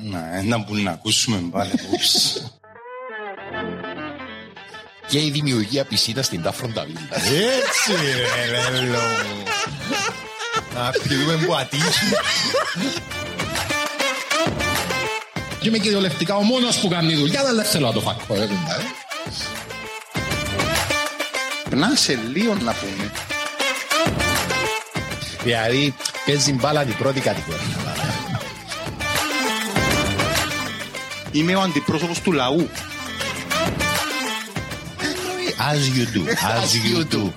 Να, ένα που να ακούσουμε πάλι. και η δημιουργία πισίνας στην Τάφροντα Βίλα. Έτσι ρε λέλο Να πιούμε που ατύχει Και είμαι κυριολεκτικά ο μόνος που κάνει δουλειά, αλλά δεν θέλω να το φακώ. Να σε λίγο να πούμε Δηλαδή παίζει μπάλα την πρώτη κατηγορία. Είμαι ο αντιπρόσωπος του λαού. As you do. As you do.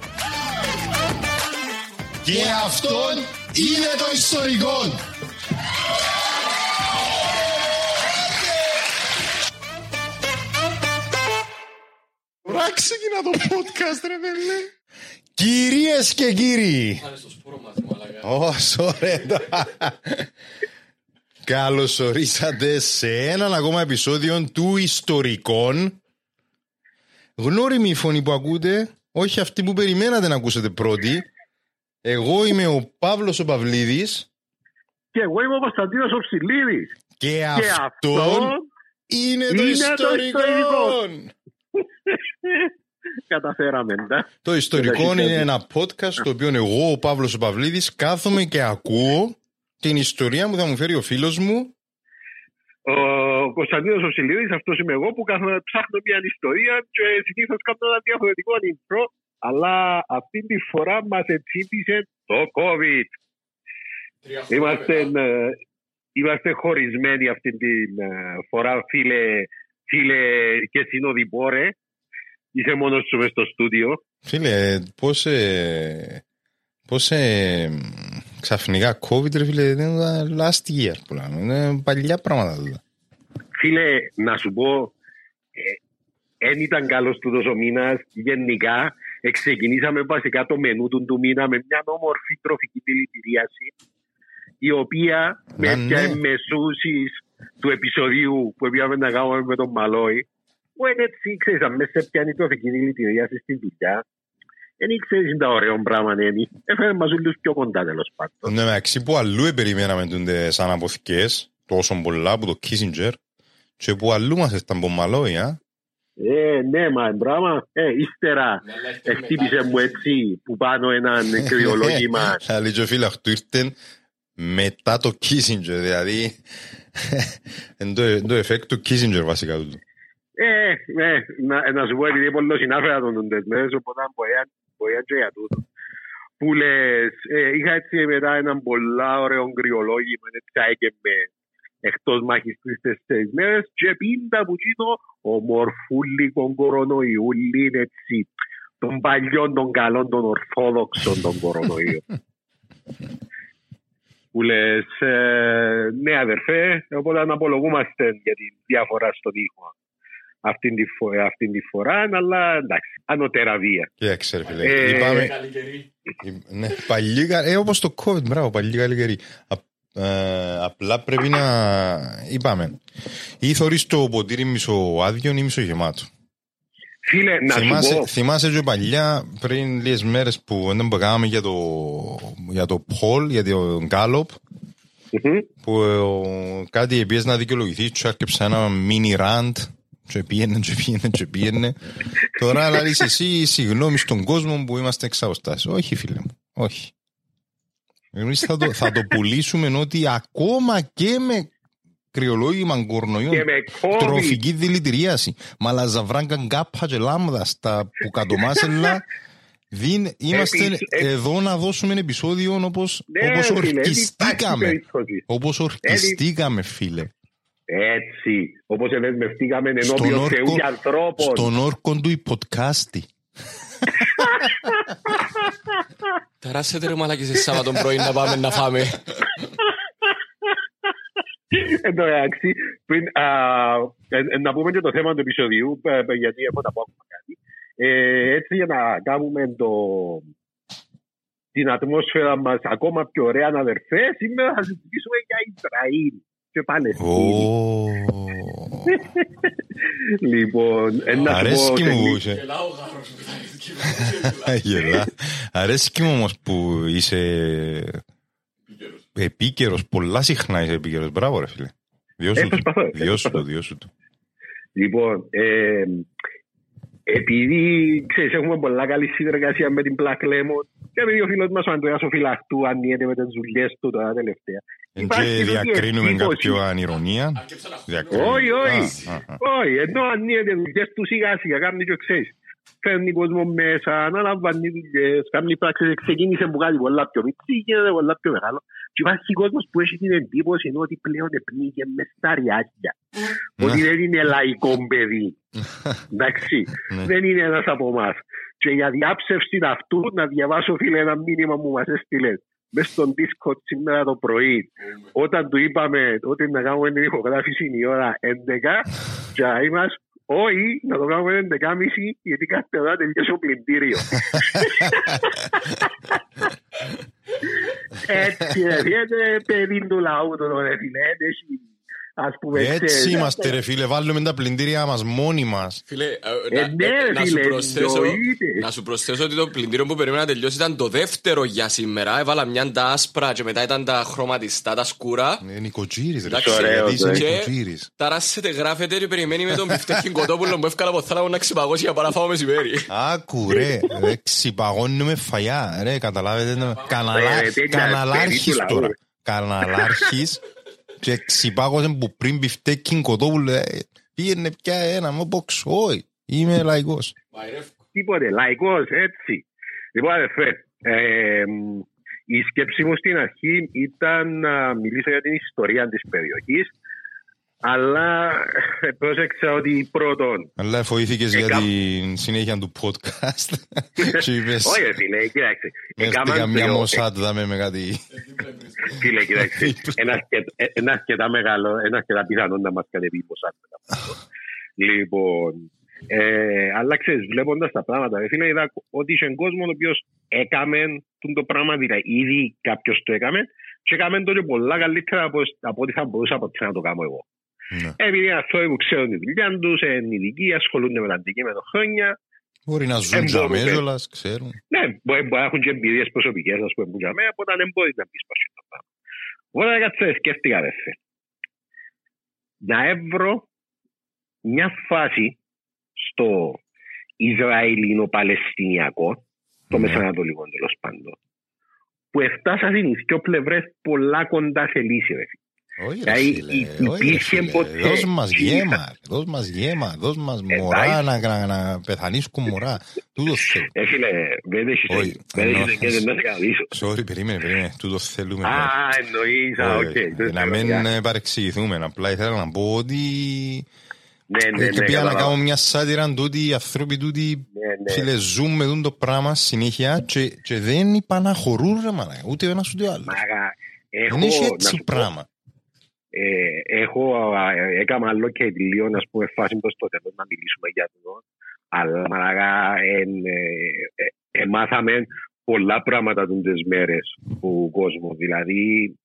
Και αυτόν είναι το ιστορικό. Ωραία ξεκινά το podcast ρε παιδί Κυρίες και κύριοι. Όσο ρε Καλώς ορίσατε σε έναν ακόμα επεισόδιο του Ιστορικών Γνώριμη η φωνή που ακούτε, όχι αυτή που περιμένατε να ακούσετε πρώτη. Εγώ είμαι ο Παύλος ο Παυλίδης. Και εγώ είμαι ο Κωνσταντίνος ο Ψηλίδης. Και, και αυτό, αυτό είναι, το ιστορικό. Καταφέραμε, ναι. Το ιστορικό είναι ένα podcast το οποίο εγώ, ο Παύλος ο Παυλίδης, κάθομαι και ακούω την ιστορία που θα μου φέρει ο φίλος μου ο Κωνσταντίνος Οσιλίδης, αυτός είμαι εγώ που κάθομαι ψάχνω μια ιστορία και συνήθως κάνω ένα διαφορετικό intro αλλά αυτή τη φορά μας ετσίπησε το COVID. Είμαστε, ε, είμαστε χωρισμένοι αυτή τη ε, φορά φίλε, φίλε και συνοδοιπόρε. Είσαι μόνος σου μες στο στούντιο. Φίλε, πώς, ε, πώς ε, ξαφνικά COVID ρε φίλε, δεν ήταν last year που λέμε, είναι παλιά πράγματα τότε. Φίλε, να σου πω, δεν ε, ήταν καλός του ο μήνας. Γενικά, ξεκινήσαμε βασικά το μενού του, του μήνα με μια όμορφη τροφική δηλητηρίαση, η οποία με ναι. πια μεσούσεις του επεισοδίου που πήγαμε να κάνουμε με τον Μαλόι, που είναι έτσι, ξέρεις, αν μέσα πιάνει τροφική δηλητηρίαση στη δουλειά, δεν ήξερε τι τα ωραία πράγματα είναι. Έφερε μας όλους πιο κοντά τέλος πάντων. Ναι, μεταξύ που αλλού περιμέναμε τούντε σαν αποθηκές, τόσο πολλά από το Kissinger, και που αλλού μας ήταν πομαλόι, α. Ε, ναι, μα μπράμα. Ε, ύστερα χτύπησε μου έτσι που πάνω έναν κρυολόγημα. Θα λέει και ο φίλος του ήρθε μετά το Kissinger, δηλαδή είναι το εφέκτο του Kissinger βασικά του. Ε, ναι, να, να σου πω επειδή πολλοί συνάφερα τον τες μέρες, οπότε μπορεί και για τούτο. Που λες, ε, είχα έτσι μετά έναν πολλά ωραίο κρυολόγημα, έτσι με εκτός μάχης τρεις τέσσερις μέρες και πίντα που κοίτω ομορφούλικο κορονοϊούλι έτσι των παλιών των καλών των ορθόδοξων των κορονοϊών. που λες ε, ναι αδερφέ οπότε να απολογούμαστε για τη διαφορά στον ήχο αυτή τη, φορά, αυτή τη φορά, αλλά εντάξει, ανωτέρα βία. Κοίταξε, φίλε. Ε, Είπαμε... Ναι, παλιή, ε, όπως το COVID, μπράβο, παλιή καλή καιρή. Ε, απλά πρέπει να. Είπαμε. Ή θεωρεί το ποτήρι μισοάδιο ή μισογεμάτο. Φίλε, να θυμάσαι, σου πω. θυμάσαι και παλιά πριν λίγες μέρες που δεν κάναμε για το, για το Πολ, για το γκαλοπ που ε, κάτι επίση να δικαιολογηθείς, του έρκεψε ένα mini rant Και πήγαινε, και πήγαινε, και πήγαινε. Τώρα λαλείς εσύ συγγνώμη στον κόσμο που είμαστε εξαοστάς. Όχι φίλε μου, όχι. Εμείς θα το, θα το πουλήσουμε ότι ακόμα και με κρυολόγημα κορονοϊών, Και με COVID. τροφική δηλητηρίαση, μαλαζαβράγκα γκάπα και λάμδα στα που κατομάσελα, δίν, είμαστε Επίσης, ε- εδώ να δώσουμε επεισόδιο όπως, Ναι, όπως φίλε, δεν υπάρχει ορκιστήκαμε. περίπτωση. Όπως ορκιστήκαμε, φίλε. Έτσι, όπως δεσμευτήκαμε Στον ενώπιον Θεού όρκο- και ανθρώπων. Στον όρκο του υποτκάστη. Ταράσετε ρε μαλάκες εσείς Σάββατον πρωί να πάμε να φάμε. Εν τω μεταξύ, πριν, α, ε, ε, να πούμε και το θέμα του επεισοδίου, ε, ε, γιατί έχω να πω ακόμα κάτι. Ε, έτσι για να κάνουμε το, την ατμόσφαιρα μας ακόμα πιο ωραία, αδερφέ, σήμερα θα συζητήσουμε για Ισραήλ και Παλαιστίνη. Ω. Λοιπόν, ε, να σου πω Αρέσκει σε μου που λίγο- είσαι. Γελά. Αρέσκει μου όμως που είσαι επίκαιρος. Πολλά συχνά είσαι επίκαιρος. Μπράβο ρε φίλε. Διώσου Ε, του. προσπαθώ, ε, Διώσου προσπαθώ. του, διώσου του. Λοιπόν, ε, επειδή ξέρεις, έχουμε πολλά καλή συνεργασία με την Black Lemon και επειδή ο φίλος μας ο Αντρέας ο Φυλαχτού ανίεται με τις δουλειές του τώρα τελευταία. Εν Υπάρχει και τούτη διακρίνουμε εντύπωση. κάποιο ανηρωνία. Διακρίνουμε. Όχι, όχι. Α, α, α. Όχι, ενώ ανίεται δουλειές του σιγά σιγά, κάνει και ξέρεις. Φέρνει κόσμο μέσα, αναλαμβάνει δουλειές, κάνει πράξεις, ξεκίνησε που κάτι πολλά πιο μικρή, γίνεται πολλά πιο μεγάλο. Και υπάρχει κόσμος που έχει την εντύπωση ότι πλέον πνίγε μες στα ριάκια. Ότι δεν είναι λαϊκό παιδί. Εντάξει, Ναι. δεν είναι ένας από εμάς. Και για διάψευση αυτού να διαβάσω φίλε ένα μήνυμα που μας έστειλε μέσα στον Discord σήμερα το πρωί. Όταν του είπαμε ότι να κάνουμε την ηχογράφηση η ώρα 11 και είμαστε όχι, να το κάνουμε 11.30 γιατί κάθε ώρα τελειώσει ο πλυντήριο. Έτσι ρε φίλε, παιδί του λαού του ρε φίλε. Έτσι, Ας πούμε, Έτσι ξέρεις, είμαστε ρε φίλε. Βάλουμε τα πλυντήριά μας μόνοι μας. Φίλε, ε, Ε, να- ναι, ε, να σου φίλε, προσθέσω- εννοείται. να σου προσθέσω ότι το πλυντήριο που περίμενα να τελειώσει ήταν το δεύτερο για σήμερα. Έβαλα μια τα άσπρα και μετά ήταν τα χρωματιστά, τα σκούρα. Είναι Νοικοτζήρης ρε. Εντάξει, φίλε, ωραίο, γιατί είσαι ναι. Και νοικοτζήρης. ταράσσεται, γράφεται και περιμένει με τον πιφτέκιν κοτόπουλο που έφκαλα από θάλαμο να ξυπαγώσει για παρά φάω μεσημέρι. Άκου ρε, ρε ξυπαγώνουμε φαγιά, ρε, καταλάβετε. ναι. Καναλά- Ρε, τέτοια Καναλάρχης παιδί του λαού, τώρα. ρε. Καναλάρχης και ξυπάγωσε που πριν μπιφτέκιν κοτόπουλο, ε, πήγαινε πια ένα μου box, όχι, είμαι λαϊκός. τίποτε, λαϊκός, έτσι. Λοιπόν, αδερφέ, ε, μ, η σκέψη μου στην αρχή ήταν να μιλήσω για την ιστορία της περιοχής, αλλά ε, πρόσεξα ότι πρώτον, Αλλά φοήθηκες Ε, για κα- την συνέχεια του podcast και είπες, όχι ρε φίλε, κοίταξε, έρθει έκαναν καμιά το- μοσάτ δάμε με κάτι. Φίλε, κοίταξε, ένα αρκετά- ε, ένα αρκετά μεγάλο, ένα αρκετά πιθανό να μας κατεβεί ποσά. Λοιπόν, ε, αλλά ξέρεις, βλέποντας τα πράγματα, ρε φίλε, είδα ότι είχε κόσμο ο οποίος έκαμε τον το πράγμα, δηλαδή ήδη κάποιος το έκαμε και έκαμε το και πολλά καλύτερα από, από ό,τι θα μπορούσα ποτέ να το κάνω εγώ. Ναι. Επειδή είναι άνθρωποι που ξέρουν τη δουλειά τους, είναι ειδικοί, ασχολούνται με τα αντικείμενα χρόνια. Μπορεί να ζουν Ε, για μπορούμε. μέζολας, ξέρουν. Ναι, μπορεί, μπορεί να έχουν και εμπειρίες προσωπικές, ας πούμε, που για μένα, οπότε δεν μπορεί να πεις πάνω στο πράγμα. Οπότε κάτσε, σκέφτηκα, ρε θε. Να έβρω μια φάση στο Ισραηλινο-Παλαιστινιακό, το Ναι. Μεσανατολικό τέλος πάντων, που εφτάσαν οι δύο πλευρές πολλά κοντά σε λύση, ρε φίλε. Όχι ρε Δηλαδή, φίλε, υ- όχι ρε υπήρχε φίλε. ποτέ- Δώσ' μας υπήρχε- γέμα, δώσ' μας γέμα, δώσ' μας Ε, μωρά εντάξει. να, να, να πεθανίσκουν μωρά. Τούτος θέλω. Ε, φίλε, δεν έχεις Όχι, δεν εννοώ- έχεις και δεν σε καλήσω. Sorry, περίμενε, περίμενε. Τούτος θέλουμε. Α, εννοείς, α, Όχι, οκ. όχι. Να μην ε, παρεξηγηθούμε. Απλά ήθελα να πω ότι Ναι, ναι, ε, και ναι, πήγα να καταλάβα. κάνω μια σάτυρα τούτοι οι άνθρωποι τούτοι Ναι, ναι. φίλε ζουν με τούτο πράγμα συνέχεια και, και δεν υπαναχωρούν ρε μαλάκα. Ούτε ο ένας ούτε ο άλλος. Μάγα, έχω, Δεν έχει να έτσι σου πω, πράγμα. Ε, έχω, α, ε, έκανα άλλο και λίγο, να πούμε, φάση προς το τέλος να μιλήσουμε για αυτό. Αλλά, μαλάκα, εν, ε, ε, ε, μάθαμε πολλά πράγματα τις μέρες του κόσμου. Δηλαδή,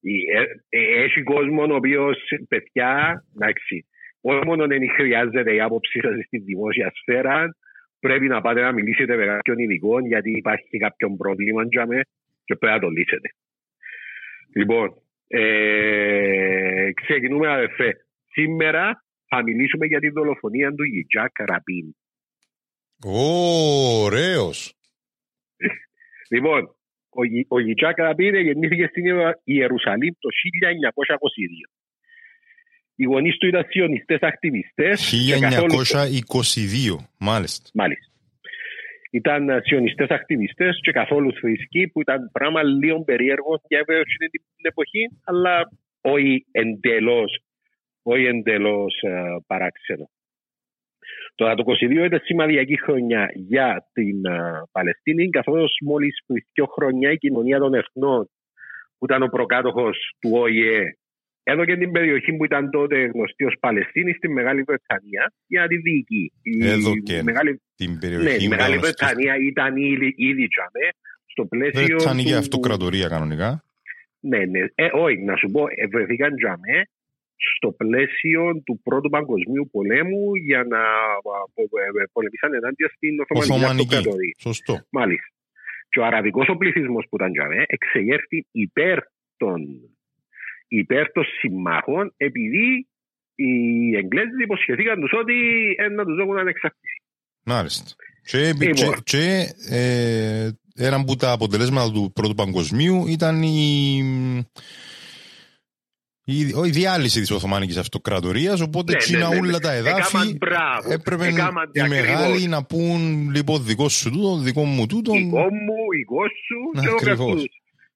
η- ε, ε, έχει κόσμο ο οποίος, παιδιά, εντάξει, όχι μόνο δεν χρειάζεται η άποψή σας στη δημόσια σφαίρα, πρέπει να πάτε να μιλήσετε με κάποιον ειδικό γιατί υπάρχει κάποιο πρόβλημα για με και πρέπει να το λύσετε. Λοιπόν, ε, ξεκινούμε αδερφέ. Σήμερα θα μιλήσουμε για τη δολοφονία του Γιτζάκ Ραπίν. Ωραίος. Λοιπόν, ο, Γι- ο Γιτζάκ Ραπίν γεννήθηκε στην Ιε- Ιερουσαλήμ το 1922. Οι γονείς του ήταν σιωνιστές ακτιβιστές. και καθόλου- 1922, μάλιστα. Μάλιστα. Ήταν ε, σιωνιστές ακτιβιστές και καθόλου θρησκοί που ήταν πράγμα λίγο περίεργο για βέβαια στην την εποχή, αλλά όχι εντελώς, όχι εντελώς ε, παράξενο. Τώρα το 22 ήταν σημαδιακή χρονιά για την ε, Παλαιστίνη, καθώς μόλις πριν δύο χρόνια η κοινωνία των εθνών που ήταν ο προκάτοχος του ΟΗΕ έδωκε την περιοχή που ήταν τότε γνωστή ως Παλαιστίνη στη Μεγάλη Βρετανία για να τη διοικεί. Η Έδωκε. Μεγάλη Την ναι, περιοχή η Μεγάλη γνωστή. Βρετανία ήταν ήδη, ήδη τζαμέ στο πλαίσιο. Βρετανική του- αυτοκρατορία κανονικά. Ναι, ναι. Ε, όχι, να σου πω, ε, βρεθήκαν τζαμέ στο πλαίσιο του Πρώτου Παγκοσμίου Πολέμου για να α, πο- ε, πολεμήσαν ενάντια στην Οθωμανική Οθωμανική. Αυτοκρατορία. Σωστό. Μάλιστα. Και ο αραβικός ο πληθυσμός που ήταν τζαμέ εξεγέρθη υπέρ των, υπέρ των συμμάχων επειδή οι Εγγλέζοι υποσχεθήκαν τους ότι ε, να τους δώσουν ανεξαρτησία. Μάλιστα. Και, επί- Λοιπόν. και, και ε, ένα από τα αποτελέσματα του Πρώτου Παγκοσμίου ήταν η, η, η διάλυση της Οθωμανικής Αυτοκρατορίας, οπότε Ναι, τσίνα ναι, ναι, όλα ναι. τα Έκαναν εδάφη μπράβο. έπρεπε Έκαναν οι ακριβώς. μεγάλοι να πούν λοιπόν δικό σου τούτο, δικό μου τούτο. Δικό μου, δικό σου Ναι, και εγώ ακριβώς. κρατούς.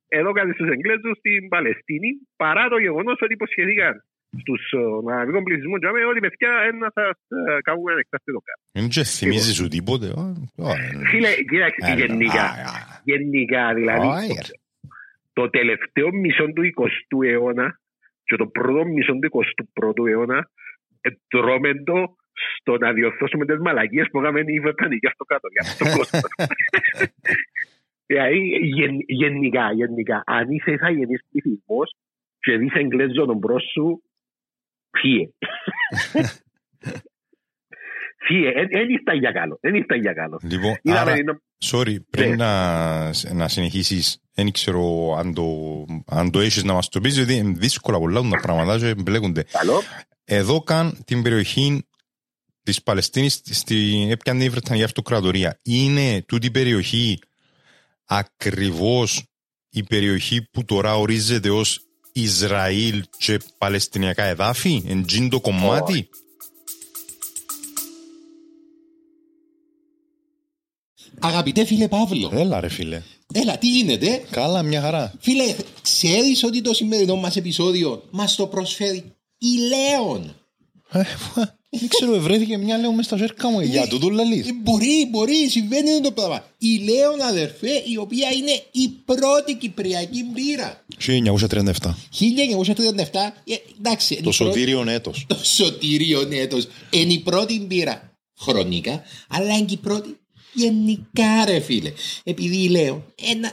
Εδώ κάτι στους Εγγλέζους στην Παλαιστίνη παρά το γεγονός ότι υποσχεθήκαν στους ε, αραβικών πληθυσμούς τζάμε ότι παιδιά ένα θα σας ε, κάνουμε ανεξάρτητο κάτω. Δεν και θυμίζεις σου τίποτε. α, α, Φίλε, κοίταξε, α, γενικά, α, α. γενικά δηλαδή, Α, ε. το τελευταίο μισό του 20ου αιώνα και το πρώτο μισό του 21ου αιώνα ε, τρώμε το στο να διορθώσουμε τις μαλακίες που έκαμε η Βρετανική Αυτοκρατορία στον κόσμο. Δηλαδή, γεν, γενικά, γενικά, αν είσαι ηθαγενής πληθυσμός και δεις Εγγλέζο τον μπρος σου, φύε. Φύε, δεν ήρθα για καλό, δεν ήρθα για καλό. Λοιπόν, Είδαμε, άρα, είναι- sorry, πριν Ναι. να, να συνεχίσεις, δεν ξέρω αν το, αν το έχεις να μας το πεις, διότι είναι δύσκολα πολλά τα πράγματα και μπλέκονται. καλό. Εδώ καν την περιοχή της Παλαιστίνης στη, έπιανε η Βρετανική Αυτοκρατορία. Είναι τούτη η περιοχή ακριβώς η περιοχή που τώρα ορίζεται ως Ισραήλ και Παλαιστινιακά εδάφη, εν τζιν το κομμάτι; Αγαπητέ φίλε Παύλο, Έλα ρε φίλε. έλα τι γίνεται; Καλά μια χαρά. Φίλε, ξέρεις ότι το σημερινό μας επεισόδιο μας το προσφέρει η Λέων; Ε, Δεν ξέρω, ευρέθηκε μια λέω μες στα ζέρκα μου. Για τούτο λαλείς. Ε, Μπορεί, μπορεί, συμβαίνει το πράγμα. Η Λέων αδερφέ, η οποία είναι η πρώτη κυπριακή μπύρα. 1937. 1937, ε, εντάξει. είναι Το η πρώτη- σωτήριον έτος. το σωτήριο έτος. Είναι η πρώτη μπύρα χρονικά, αλλά είναι και η πρώτη γενικά ρε φίλε. Επειδή λέω ένα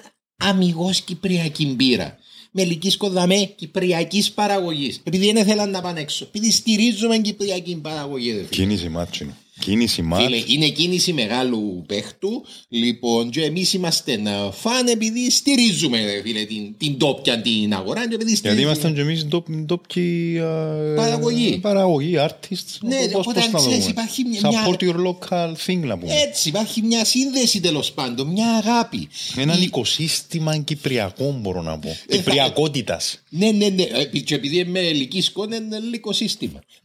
αμυγός κυπριακή μπύρα. Μελικής κοδαμέ κυπριακής παραγωγής. Επειδή δεν ήθελαν να πάνε έξω. Επειδή στηρίζουμε κυπριακή παραγωγή. Ρε φίλε. Κίνηση μάτσινο. Κίνηση μάτς. Φίλε, είναι κίνηση μεγάλου παίχτου. Λοιπόν, και εμείς είμαστε ε, φαν επειδή στηρίζουμε ρε, φίλε, την, την τόπια την αγορά. Και επειδή Γιατί στηρίζουμε- ήμασταν και εμείς ντόπιοι ε, Παραγωγή. Παραγωγή, artists. Ναι, Πώς- οπότε πώς να το ξέρεις, πούμε. υπάρχει μια- Support your local thing να πούμε. Έτσι, υπάρχει μια σύνδεση τέλος πάντων, μια αγάπη. Έναν Η- οικοσύστημα κυπριακό μπορώ να πω. Ε, Κυπριακότητας. Ναι, ναι, ναι. Ε, Και επειδή είμαι ελική σκόνη, είναι ελληνικό σύστημα.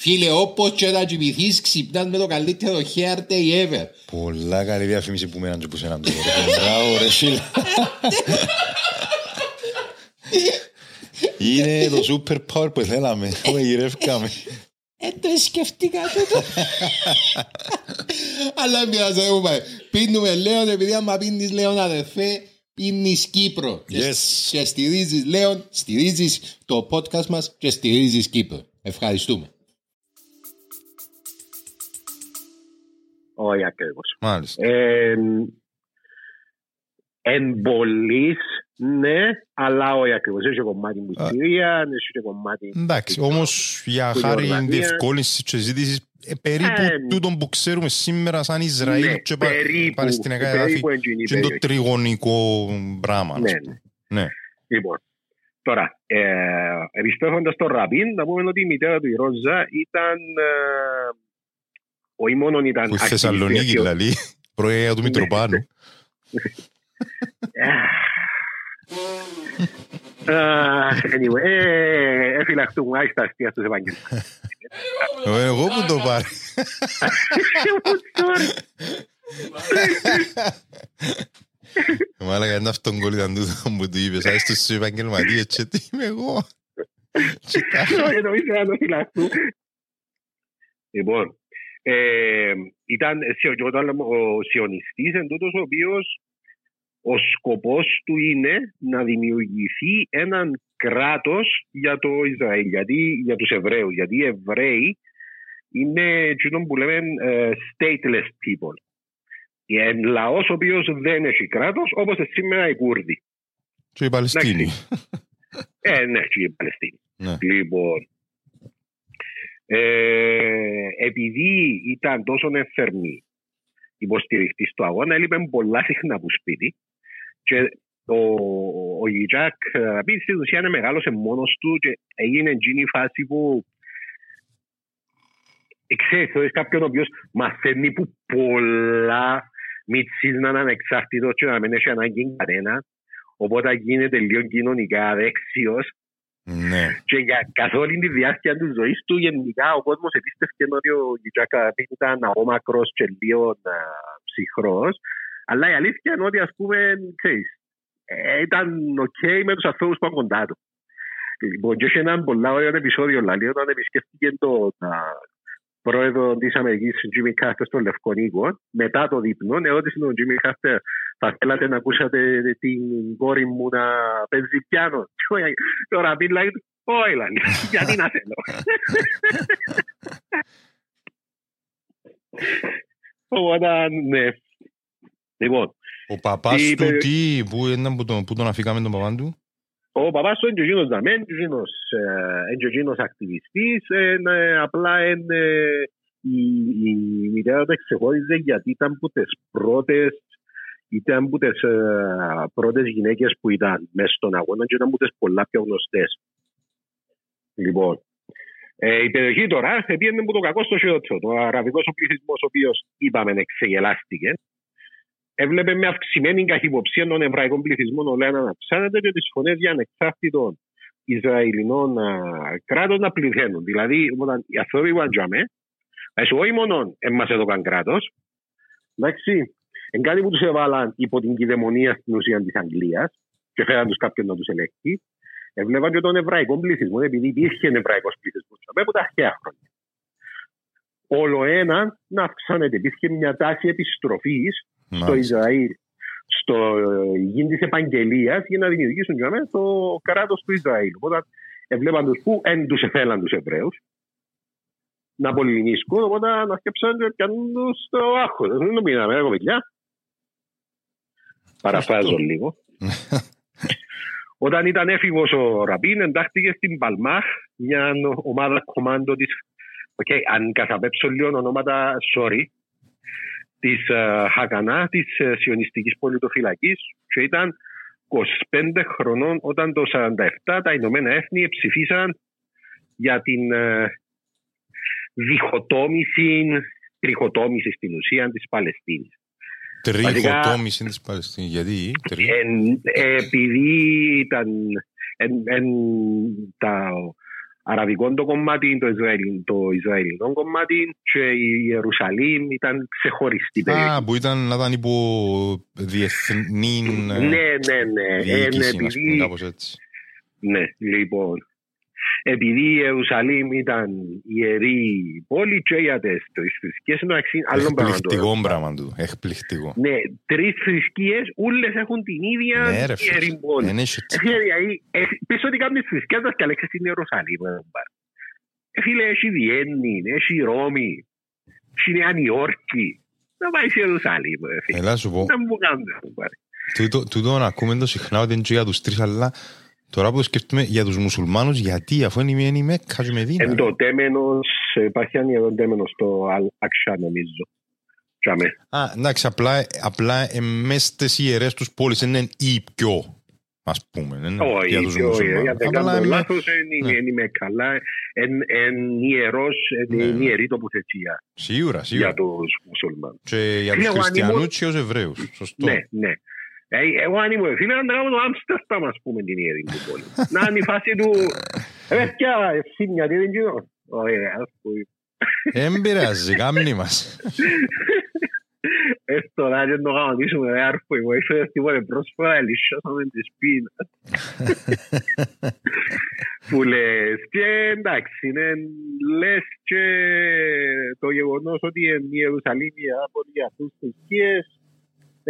Φίλε, όπως και να κοιμηθείς, ξυπνάς με το καλύτερο hair day ever. Πολλά καλή διαφήμιση που μέναν και που σέναν το Μπράβο ρε φίλε. Είναι το super power που θέλαμε. Το γυρεύκαμε. Ε, το σκεφτήκα τούτο. Αλλά μια ζεύουμε. Πίνουμε Λέον, επειδή άμα πίνεις Λέον αδερφέ, πίνεις Κύπρο. Και- Yes. Και στηρίζεις Λέον, στηρίζεις το podcast μας και στηρίζεις Κύπρο. Ευχαριστούμε. Όχι ακριβώς. Μάλιστα. Ε, εν πολλής, ναι, αλλά όχι ακριβώς. Έχει κομμάτι μου Α. Συρία, έχει και κομμάτι... Εντάξει, όμως για Που η χάρη Ιορδανία- διευκόλυνσης τη συζήτησης, ε, περίπου Ε, τούτο που ξέρουμε σήμερα σαν Ισραήλ ναι, και πα- περίπου, Παλαιστινιακά εδάφη, περίπου εντζήνη και είναι το περιοχή. τριγωνικό πράγμα. ας Ναι, πούμε. ναι. Ναι. Λοιπόν, τώρα, ε, επιστρέφοντας στο Ραπίν, να πούμε ότι η μητέρα του η Ρόζα ήταν... Ε, όχι μόνο ήταν... Που η ακτιβιστής, Θεσσαλονίκη, αρχαίο- δηλαδή, προέγεια του Μητροπάνου. Αχ, anyway, ε, εφυλαχτούμε, άχι τα αστεία στους Ευαγγελμούς. Ε, Εγώ που το πάρει. Μάλακα είναι αυτόν κόλλη ήταν τούτο που του είπες, άιστος στους επαγγελματίες και τι είμαι εγώ. Και τα- Όχι, νομίζω να το φυλαχτούν. Λοιπόν, ε, ήταν σιο- και όταν λέμε ο σιωνιστής εν τούτος ο οποίος ο σκοπός του είναι να δημιουργηθεί έναν κράτος για το Ισραήλ, γιατί, για τους Εβραίους, γιατί οι Εβραίοι είναι εκείνο που λέμε ε, stateless people. Ε, λαός ο οποίος δεν έχει κράτος, όπως σήμερα οι Κούρδοι. Και οι Παλαιστίνοι. Ε, ναι, και η Παλαιστίνη. Ναι. Λοιπόν, ε, επειδή ήταν τόσο εφερμή υποστηριχτή του αγώνα, έλειπε πολλά συχνά από σπίτι. Και ο, ο Γιτζάκ, επειδή στην ουσία είναι μεγάλωσε μόνος του και έγινε εκείνη η φάση που ε, ξέρεις, θεωρείς κάποιον ο οποίος μαθαίνει που πολλά μίτσις να είναι ανεξάρτητος και να μην έχει ανάγκη κανένα οπότε γίνεται λίγο κοινωνικά αδέξιος Ναι. και για καθ' όλη τη διάρκεια της ζωής του γενικά ο κόσμος επίστευκε ότι ο Γιτζάκ ήταν αόμακρος και λίγο α, ψυχρός αλλά η αλήθεια είναι ότι ας πούμε ξέρεις, ε, ήταν οκ με τους ανθρώπους που ήταν κοντά του. Λοιπόν, και είχε έναν πολλά ωραίο επεισόδιο δηλαδή, όταν επισκέφτηκε τον α, πρόεδρο της Αμερικής, τον Jimmy Carter, στο Λευκονίκο, μετά το δείπνο, ερώτησε τον Jimmy Carter, θα θέλατε να ακούσατε την κόρη μου να παίζει πιάνο. Και ο- Τώρα πει λέει, όχι λέει, γιατί να θέλω. Οπότε, ναι. Λοιπόν, Ο παπάς Τι του είπε- τι, πού ήταν που τον, που τον αφήκαμε τον παπά του; Ο παπάς του είναι και εκείνος δαμέν, εκείνος, ε, είναι και εκείνος ακτιβιστής, είναι, απλά είναι, η, η μητέρα του εξεχώριζε γιατί ήταν από τις πρώτες ήταν από τις ε, πρώτες γυναίκες που ήταν μέσα στον αγώνα και ήταν από τις πολλά πιο γνωστές. Λοιπόν, ε, η περιοχή τώρα πήγαινε από το κακό στο χειρότερο. Το αραβικός ο πληθυσμός ο οποίος είπαμε εξεγελάστηκε έβλεπε με αυξημένη καχυποψία των εβραϊκών πληθυσμών όλα να αυξάνεται και τις φωνές για ανεξάρτητων Ισραηλινών α, κράτων να πληθαίνουν. Δηλαδή, όταν οι άνθρωποι που αντζάμε, εσύ όχι μόνο εμάς έδωκαν κράτος, εντάξει, εν κάτι που τους έβαλαν υπό την κυδαιμονία στην ουσία της Αγγλίας και φέραν τους κάποιον να τους ελέγχει, έβλεπαν και τον εβραϊκό πληθυσμό, επειδή υπήρχε εβραϊκός πληθυσμός από τα αρχαία χρόνια. Όλο ένα να αυξάνεται. Υπήρχε μια τάση επιστροφής στο Μάλιστα. Ισραήλ, στο ε, γη της επαγγελίας για να δημιουργήσουν για μένα το κράτος του Ισραήλ. Οπότε έβλεπαν τους που δεν τους εθέλαν τους Εβραίους να πολυνίσκουν, οπότε να σκέψαν και πιάνει τους το άγχος. Δεν το μείναμε, ρε κοπελιά. Παραφράζω Αυτό. λίγο. Όταν ήταν έφηβος ο Ραμπίν, εντάχθηκε στην Παλμάχ, μια ομάδα κομμάντο της. Οκ, αν καθαπέψω λίγο ονόματα, sorry, της uh, Χακανά, της uh, σιωνιστικής πολιτοφυλακής και ήταν 25 χρονών όταν το 47 τα Ηνωμένα Έθνη ψηφίσαν για την uh, διχοτόμηση, τριχοτόμηση στην ουσία της Παλαιστίνης. Τριχοτόμηση της Παλαιστίνης. Γιατί, τρι... Εν, επειδή ήταν εν, εν, τα αραβικό το κομμάτι, το, Ισραηλ, το Ισραηλινό κομμάτι και η Ιερουσαλήμ ήταν ξεχωριστή περιοχή. Α, που ήταν να ήταν υπό διεθνή ναι, ναι, ναι. Ε, ναι, διοίκηση, ας πούμε, επειδή, κάπως έτσι. ναι, λοιπόν. Επειδή η Ιερουσαλήμ ήταν ιερή πόλη και για τις τρεις θρησκείες, είναι άλλο πράγμα. Εκπληκτικό πράγμα του. Εκπληκτικό. Ναι, τρεις θρησκείες, όλες έχουν την ίδια Ναι, ρε ιερή φίλε. πόλη. Δεν έχει έτσι. Ε, δηλαδή, ε, πες ότι κάποιες θρησκείες θα σκαλέξεις στην Ιερουσαλήμ. ε, μπα. Ε, Φίλε, έχει Βιέννη, έχει Ρώμη, έχει Νέα Νιόρκη. να πάει σε Ιερουσαλήμ. ρε φίλε. Έλα σου πω, Να μου κάνουν το πάρει. τούτο, τούτο να ακούμε το συχνά ότι είναι και για τους τρεις, αλλά τώρα που το σκέφτομαι για τους μουσουλμάνους, γιατί αφού είναι η Μέκκας και η Μεδίνα. Εν το τέμενος, υπάρχει ένα ιερό τέμενος στο Αλ-Αξά νομίζω. Τζάμε. Α, εντάξει, απλά, απλά ε, μες στις ιερές τους πόλεις είναι η πιο, ας πούμε, είναι Όχι, για τους όχι, μουσουλμάνους. για δεν Απλά κάνω είναι- λάθος, είναι- ναι. είναι με καλά. Εν- εν ιερός, εν- Ναι. είναι ιερή τοποθεσία Σίγουρα, σίγουρα. για τους μουσουλμάνους. Και για τους Φίλε, εγώ αν χριστιανούς ήμουν- και ως Εβραίους. Σωστό. Ναι, ναι. Ε, εγώ αν ήμουν φίλε, να κάνω το Άμστερνταμ, ας πούμε, την ιερή του πόλη. Να είναι η φάση του... Ε, παιδιά, εσύ μια τι δεν γίνω. Ωραία, ας πούμε. Εν πειράζει, κάμνη μας. Ε, στο ράδιο να το κανονίσουμε, ρε άρφο, εγώ ήρθα στην πόλη πρόσφατα, λυσσώσαμε τη σπίνα. Που λες, και εντάξει, είναι, λες και το γεγονός ότι η Ιερουσαλήμ η Άπολη για αυτούς τους θρησκείες, ε,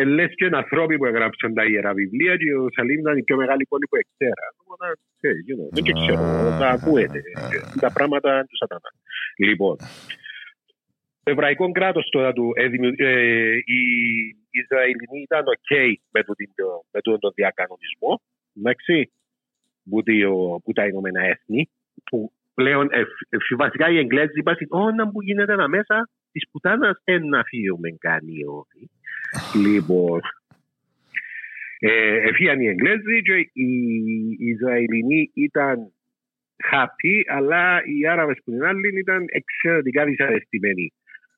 λες και είναι ανθρώποι που έγραψαν τα Ιερά Βιβλία και η Ιερουσαλήμ ήταν η πιο μεγάλη πόλη που εξέρα. Οπότε, ξέρεις, you know, Δεν και ξέρω, τα ακούετε. Τα πράγματα του σατανά. Λοιπόν, το εβραϊκό κράτος τώρα του, ε, δημιου- ε, οι Ισραηλινοί ήταν οκ με, το, με τον, τον διακανονισμό, εντάξει, που, το- που τα Ηνωμένα Έθνη, που πλέον ε, ε, βασικά οι Εγγλέζοι είπαν «Όνα που γίνεται ένα μέσα της πουτάνας εν να φύγουμε κάνει όχι». Λοιπόν, ε, εφύγαν οι Εγγλέζοι και οι Ισραηλινοί ήταν happy, αλλά οι Άραβες που την άλλη ήταν εξαιρετικά δυσαρεστημένοι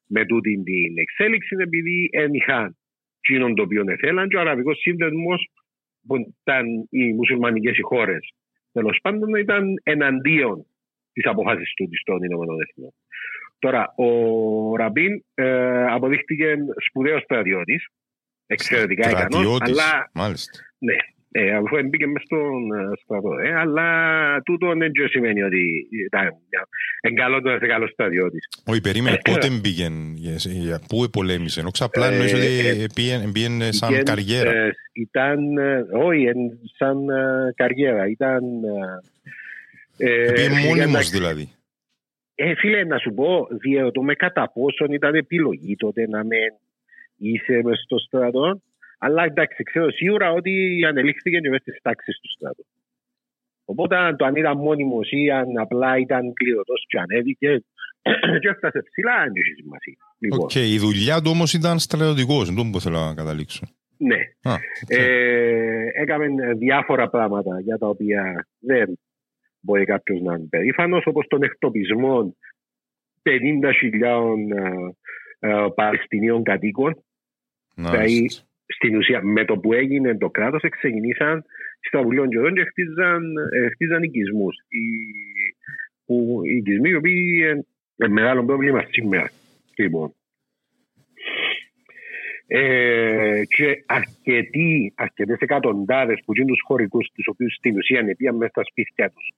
με τούτη την εξέλιξη επειδή δεν είχαν εκείνον το οποίο θέλαν και ο Αραβικός Σύνδεσμος που ήταν οι μουσουλμανικές οι χώρες τέλος πάντων ήταν εναντίον της αποφάσης του των Ηνωμένων Εθνών. Τώρα, ο Ραμπίν ε, αποδείχτηκε σπουδαίος στρατιώτης, εξαιρετικά ικανός, Στρατιώτης, αλλά μάλιστα. ναι, ε, αφού μπήκε μες στον ε, στρατό. Ε, αλλά τούτο δεν και σημαίνει ότι ήταν εν καλό το καλός στρατιώτης. Όχι, περίμενε, πότε μπήκε, για- για- πού πολέμησε. Όχι απλά Ε, εννοείς ε, ότι πήγαινε- πήγαινε σαν Ήταν, καριέρα. ε, ήταν, ε, όχι, εν- σαν ε, καριέρα. Ήταν... ε, ε, Πήγαινε για μόνιμος να- δηλαδή. Ε, φίλε, να σου πω, διαρωτώ με κατά πόσον ήταν επιλογή τότε να με είσαι μες στο στρατό. Αλλά εντάξει, ξέρω σίγουρα ότι ανελήφθηκε και μέσα στις τάξεις του στρατού. Οπότε αν το αν ήταν μόνιμος ή αν απλά ήταν κληρωτός και ανέβηκε και έφτασε ψηλά, δεν έχει σημασία. Λοιπόν, Οκ, η δουλειά του όμως ήταν στρατιωτικός, είναι το που θέλω να καταλήξω. ναι. Α, οκ. Ε, έκαμε διάφορα πράγματα για τα οποία δεν μπορεί κάποιος να είναι περήφανος, όπως τον εκτοπισμό 50.000 ε, ε, Παλαιστινίων κατοίκων. δηλαδή, Μάλιστα. Στην ουσία, με το που έγινε το κράτος, ξεκινήσαν στα βουλίων και και χτίζαν, ε, χτίζαν οικισμούς. Οι, που, οι οικισμοί οι οποίοι είναι μεγάλο πρόβλημα σήμερα. Λοιπόν, ε, και αρκετοί, αρκετές εκατοντάδες που είναι τους χωρικούς τους οποίους στην ουσία πήγαν μέσα στα σπίτια τους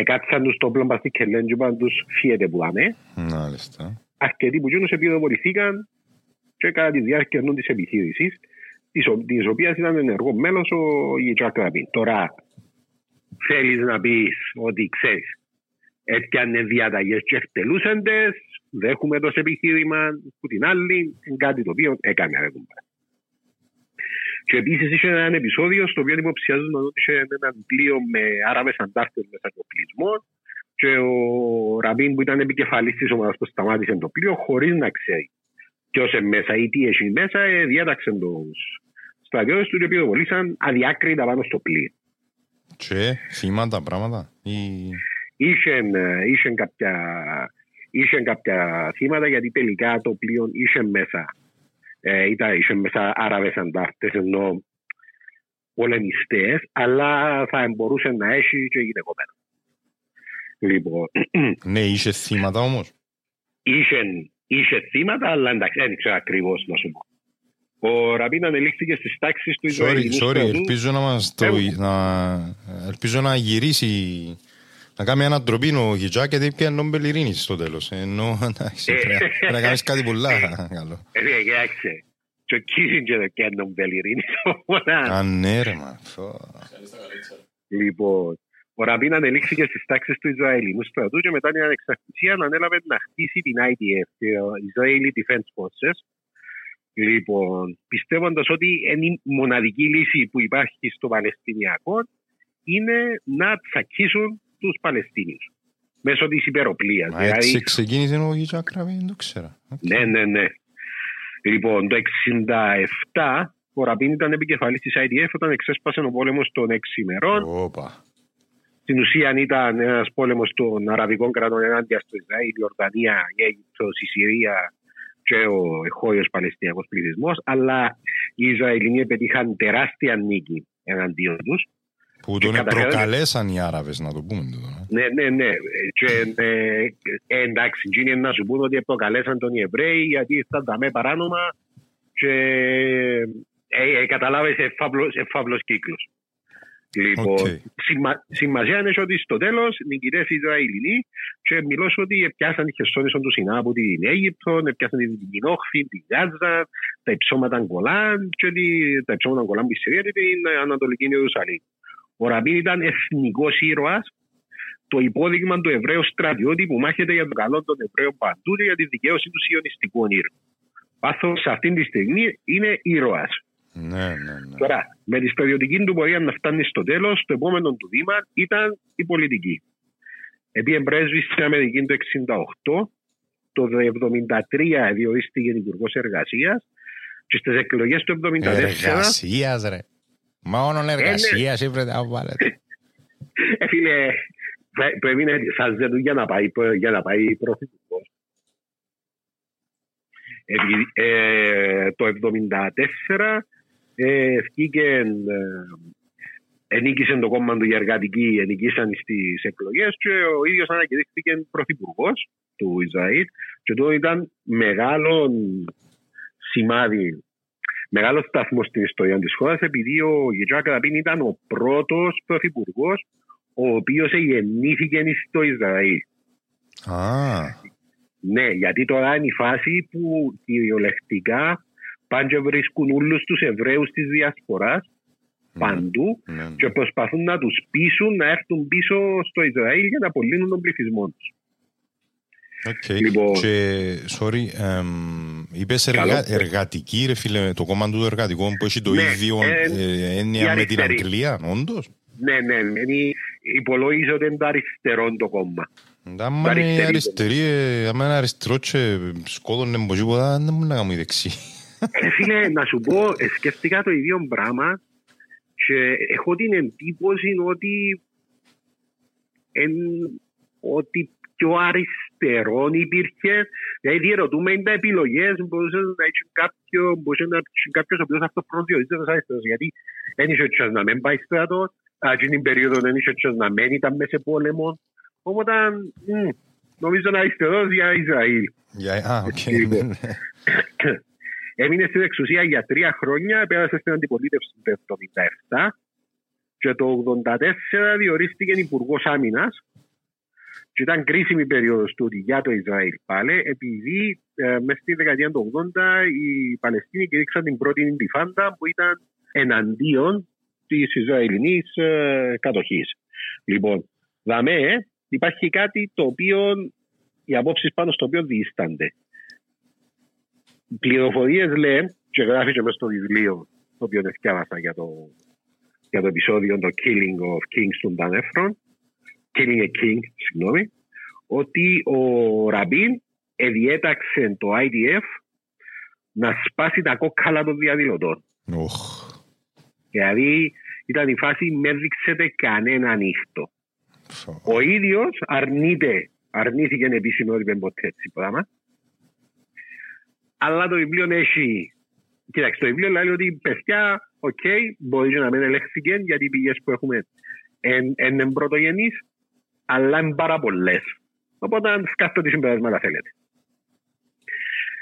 εκάτσαν τους το πλόμπα στη κελέν και είπαν τους φύγετε που πάμε Μάλιστα. αρκετοί που γίνουν επιδοβοληθήκαν και κατά τη διάρκεια ενός της επιχείρησης της, ο- της οποίας ήταν ενεργό μέλος ο Γιτσάκ Ραπίν. Τώρα θέλεις να πεις ότι ξέρεις έπιανε διαταγές και εκτελούσαν τες, δέχουμε το σε επιχείρημα που την άλλη, είναι κάτι το οποίο έκανε ρε κουμπάρε. Και επίσης είχε ένα επεισόδιο στο οποίο υποψιάζονταν ότι είχε ένα πλοίο με Άραβες αντάρτες με σακοπλισμό και ο Ραμπίν που ήταν επικεφαλής της ομάδας που σταμάτησε το πλοίο χωρίς να ξέρει ποιος είναι μέσα ή τι έχει μέσα, ε, διέταξε τους στρατιώτες του και πυροβολήσαν αδιάκριτα πάνω στο πλοίο. Και θύματα, πράγματα. Ή... Είχε, ε, είχε, κάποια, είχε κάποια θύματα γιατί τελικά το πλοίο είχε μέσα ε, ήταν, είχε μέσα Άραβες αντάρτες ενώ πολεμιστές αλλά θα μπορούσε να έχει και γυναικόπαιδα. Λοιπόν, Ναι, είχε θύματα όμως. είχε, είχε θύματα, αλλά εντάξει, δεν ξέρω ακριβώς να σου πω. Ο Ραμπίν ανελίχθηκε στις τάξεις του Sorry, Ισραηλινού sorry, στρατού. ελπίζω να μας το... Ε, Να... Ελπίζω να γυρίσει... Να κάνει ένα τροπή ο Γιτζάκ γιατί πιάνει Νόμπελ Ειρήνης στο τέλος. Ενώ, εντάξει, Ε. πρέπει να- πρέπει να κάνεις κάτι πολλά καλό. Ε, ναι, κοιτάξτε. Και ο Κίσιντζερ και έναν Νόμπελ Ειρήνης. Α, ναι ρε μα. Φω. Λοιπόν, ο Ραμπίν ανελίχθηκε στις τάξεις του Ισραηλινού στρατού και μετά την ανεξαρτησία ανέλαβε να χτίσει την IDF, το Israeli Defense Forces, Λοιπόν, πιστεύοντα ότι είναι η μοναδική λύση που υπάρχει στο Παλαιστινιακό είναι να τσακίσουν τους Παλαιστίνιους μέσω της υπεροπλίας. Μα έτσι ξεκίνησε ο Γιτζάκραβη, δεν το ξέρα. Ναι, ναι, ναι. Λοιπόν, το 1967 ο Ραμπίν ήταν επικεφαλής της IDF όταν εξέσπασε ο πόλεμος των 6 ημερών. Όπα. Στην ουσία ήταν ένας πόλεμος των αραβικών κρατών ενάντια στο Ισραήλ, η Ορδανία, η Αίγυπτος, η Συρία και ο εγχώριος Παλαιστινιακός πληθυσμός, αλλά οι Ισραηλινοί πετύχαν τεράστια νίκη εναντίον τους. Που τον καταφέρανε- προκαλέσαν οι Άραβες, να το πούμε τούτο. ε. Ναι, ναι, ναι. Και ε, ε, εντάξει, εκείνοι να σου πούν ότι προκαλέσαν τον οι Εβραίοι γιατί ήταν τα με παράνομα και ε, ε, καταλάβεις ε, φαύλος, ε, φαύλος κύκλος. Λοιπόν, Οκ. σημα, σημασία είναι ότι στο τέλος νικητές οι Ισραηλινοί και μιλώς σου ότι πιάσαν τη χερσόνησο τους Σινά από την Αίγυπτο, πιάσαν την την Όχθη, την Γάζα, τα υψώματα Γκολάν και τη- τα υψώματα Γκολάν που στη Συρία και την Ανατολική Ιερουσαλήμ. Ο Ραμπίν ήταν εθνικός ήρωας, το υπόδειγμα του Εβραίου στρατιώτη που μάχεται για το καλό των Εβραίων παντού και για τη δικαίωση του σιωνιστικού όνειρου. Πάθος σε αυτή τη στιγμή είναι ήρωας. Ναι, ναι, ναι. Τώρα, με τη στρατιωτική του πορεία να φτάνει στο τέλος, το επόμενο του βήμα ήταν η πολιτική. Επειδή πρέσβη στην Αμερική το 1968, το 1973 διορίστηκε υπουργό εργασίας και στις εκλογές του 1974 Εργασίας ρε. Μόνο εργασίας ήβρετε να βάλετε. Ε, φίλε, πρέ- πρέπει να σας ζητούν για να πάει, για να πάει πρωθυπουργός. Επειδή, ε, το 1974 ε, βγήκε, ε, ενίκησε το κόμμα του η εργατική, ενίκησαν στις εκλογές και ο ίδιος ανακηρύχθηκε πρωθυπουργός του Ισραήλ και το ήταν μεγάλο σημάδι μεγάλος σταθμός στην ιστορίας της χώρας, επειδή ο Γιτζάκ Ραπίν ήταν ο πρώτος πρωθυπουργός ο οποίος γεννήθηκε στο Ισραήλ. Α, Ναι, γιατί τώρα είναι η φάση που κυριολεκτικά πάνε και βρίσκουν όλους τους Εβραίους της Διασποράς παντού ναι, ναι. και προσπαθούν να τους πείσουν να έρθουν πίσω στο Ισραήλ για να πολύνουν τον πληθυσμό τους. Οκ. Λοιπόν. Και, sorry, εμ, είπες Καλό. εργα, εργατική ρε φίλε, το κόμμα του εργατικών που έχει το Ναι, ίδιο ε, ε, η έννοια με την αριστερή. Αγγλία, όντως. Ναι, ναι, είναι, υπολόγιζε ότι είναι το αριστερό το κόμμα. Άμα είναι αριστερή αριστερή, ε, άμα είναι αριστερό και σκότωνε από τίποτα, δεν μπορεί να κάνω η δεξί. Ε, φίλε, να σου πω, ε, σκέφτηκα το ίδιο πράγμα και έχω την εντύπωση ότι, εν, ότι πιο αριστερό υπήρχε. Δηλαδή, διερωτούμε είναι τα επιλογές, μπορούσε να έχει κάποιο, μπορούσε να έχει κάποιος ο οποίος αυτοπροσδιορίζεται ως αριστερός. Γιατί δεν είχε chance να μην πάει στρατός, εκείνη την περίοδο δεν είχε chance να μένει, ήταν μέσα σε πόλεμο. Οπότε, μ, νομίζω να αριστερός για Ισραήλ. Για- Α, οκ. Λοιπόν. Έμεινε στην εξουσία για τρία χρόνια, πέρασε στην αντιπολίτευση το 1977 και το 1984 διορίστηκε υπουργός Άμυνας. Και ήταν κρίσιμη περίοδος του για το Ισραήλ πάλι, επειδή ε, μέσα στη δεκαετία του 80 οι Παλαιστίνοι κηρύξαν την πρώτη Ιντιφάντα που ήταν εναντίον της Ισραηλινής ε, κατοχής. Λοιπόν, δαμέ, υπάρχει κάτι το οποίο οι απόψεις πάνω στο οποίο διήστανται. Πληροφορίες λέει, και γράφει και μέσα στο βιβλίο το οποίο διάβασα για το, για το επεισόδιο το Killing of Kings του Ντανέφρον, Killing a King, συγγνώμη, ότι ο Ραμπίν εδιέταξε το IDF να σπάσει τα κόκκαλα των διαδηλωτών. Οχ. Δηλαδή ήταν η φάση μη δείξετε κανένα οίκτο. Φω. Ο ίδιος αρνείται, αρνήθηκε επίσημα ότι δεν ποτέ έτσι πράγμα. Αλλά το βιβλίο έχει. Κοιτάξτε, το βιβλίο λέει ότι παιδιά, οκ, μπορεί να μην ελέχθηκε γιατί οι πηγές που έχουμε είναι πρωτογενείς, αλλά είναι πάρα πολλές. Οπότε σκάστε τι συμπεράσματα θέλετε.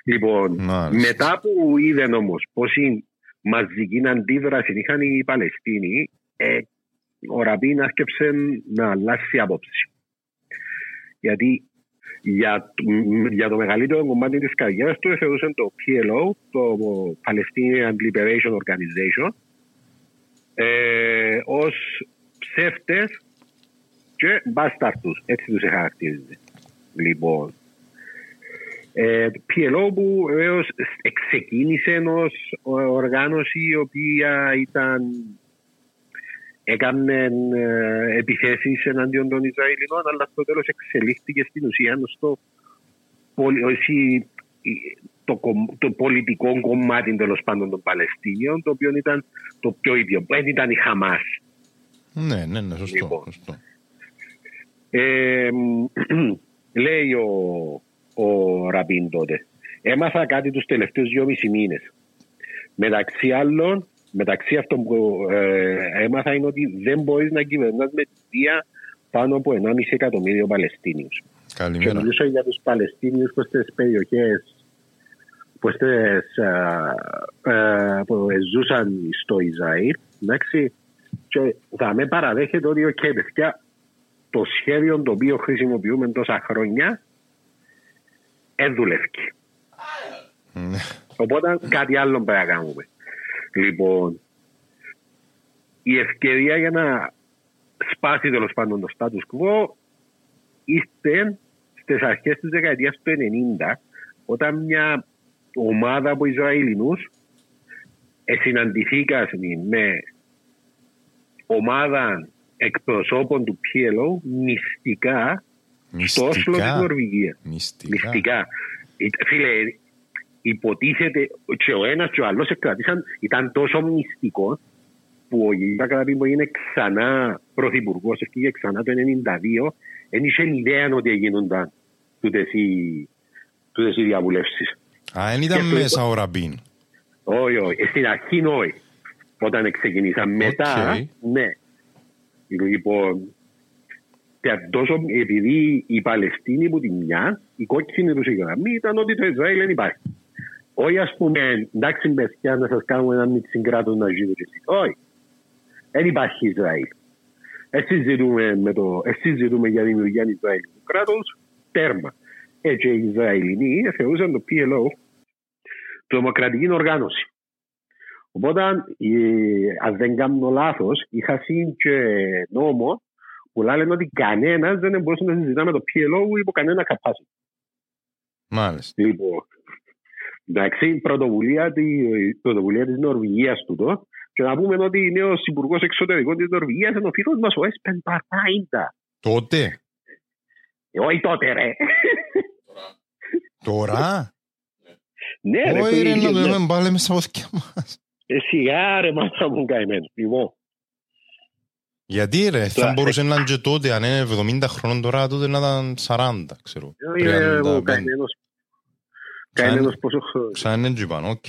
Λοιπόν, Μάλιστα. μετά που είδε όμως πόση μαζική αντίδραση είχαν οι Παλαιστίνοι, ε, ο Ραμπίν άσκεψε να αλλάξει άποψη. Γιατί για, το- για το μεγαλύτερο κομμάτι της καριέρας του θεωρούσε το PLO, το Palestinian Liberation Organization, ε, ως ψεύτες και μπάσταρτους. Έτσι τους χαρακτήριζε. Λοιπόν, Ε, το PLO που βεβαίως ξεκίνησε ω οργάνωση η οποία ήταν έκανε ε, επιθέσεις εναντίον των Ισραηλινών αλλά στο τέλος εξελίχθηκε στην ουσία στο πολι- όχι, το, κομ- το πολιτικό κομμάτι τέλος πάντων των Παλαιστίνιων το οποίο ήταν το πιο ίδιο. Δεν ήταν η Χαμάς. Ναι, ναι, ναι, σωστό. Λοιπόν. σωστό. Ε, λέει ο, ο Ραμπίν τότε. Έμαθα κάτι τους τελευταίους δυόμισι μήνες. Μεταξύ άλλων, μεταξύ αυτών που ε, έμαθα είναι ότι δεν μπορείς να κυβερνάς με τη βία πάνω από 1,5 εκατομμύριο Παλαιστίνιους. Και Καλημέρα. μιλούσα για τους Παλαιστίνιους που στις περιοχές που, στις, α, α, που ζούσαν στο Ισραήλ εντάξει, και θα με παραδέχεται ότι οκ, παιδιά, το σχέδιο το οποίο χρησιμοποιούμε τόσα χρόνια δεν δουλεύει. Ναι. Οπότε κάτι άλλο πρέπει να κάνουμε. Λοιπόν, η ευκαιρία για να σπάσει τέλος πάντων το status quo ήρθε στις αρχές της δεκαετίας του 90 όταν μια ομάδα από Ισραηλινούς συναντηθήκαν με ομάδα εκπροσώπων του PLO μυστικά στο Όσλο της Μυστικά. Νορβηγίας. Μυστικά. Μυστικά. Ε, Φίλε, υποτίθεται και ο ένας και ο άλλος εκκρατήσαν, ήταν τόσο μυστικό που ο Γίγα Καραπή που είναι ξανά πρωθυπουργός, έφυγε ξανά το 1992, δεν είχε ιδέα ότι γίνονταν τούτες οι, τούτες οι διαβουλεύσεις. Α, δεν ήταν Και το μέσα ο Ραμπίν. Όχι, όχι. Ε, Στην αρχή όχι. Όταν ξεκινήσαν. Μετά, Οκ. ναι. Λοιπόν, και τόσο επειδή οι Παλαιστίνοι που τη μια, η κόκκινη τους γραμμή ήταν ότι το Ισραήλ δεν υπάρχει. Όχι ας πούμε, εντάξει παιδιά να σας κάνουμε ένα μικρή κράτος να ζείτε και εσείς. Όχι. Δεν υπάρχει Ισραήλ. Εσείς ζητούμε, με το, εσείς ζητούμε για δημιουργία Ισραηλινού κράτους, τέρμα. Έτσι οι Ισραηλινοί θεωρούσαν το PLO τρομοκρατική οργάνωση. Οπότε, ε, αν δεν κάνω λάθος, είχα σύν και νόμο που λένε ότι κανένας δεν μπορούσε να συζητά με το PLO υπό κανένα capacity. Μάλιστα. Λοιπόν, εντάξει, πρωτοβουλία, τη, πρωτοβουλία της Νορβηγίας τούτο και να πούμε ότι είναι ο Υπουργός Εξωτερικών της Νορβηγίας είναι ο φίλος μας ο Έσπεν Παρθάιντα. Τότε; Ε, όχι τότε ρε. Τώρα; ναι ρε. Όχι ρε, φίλε, να το ναι. δούμε πάλι μέσα από αυτιά μας. Ε, σιγά ρε μάνα μου καημένο. Λοιπόν, Γιατί ρε, θα Τώρα, μπορούσε να είναι και τότε, αν είναι 70 χρόνων τώρα, τότε να ήταν 40, ξέρω. ε, ε, ο 35. καημένος καημένος πόσο χρόνο. Σαν είναι τζιπαν, οκ.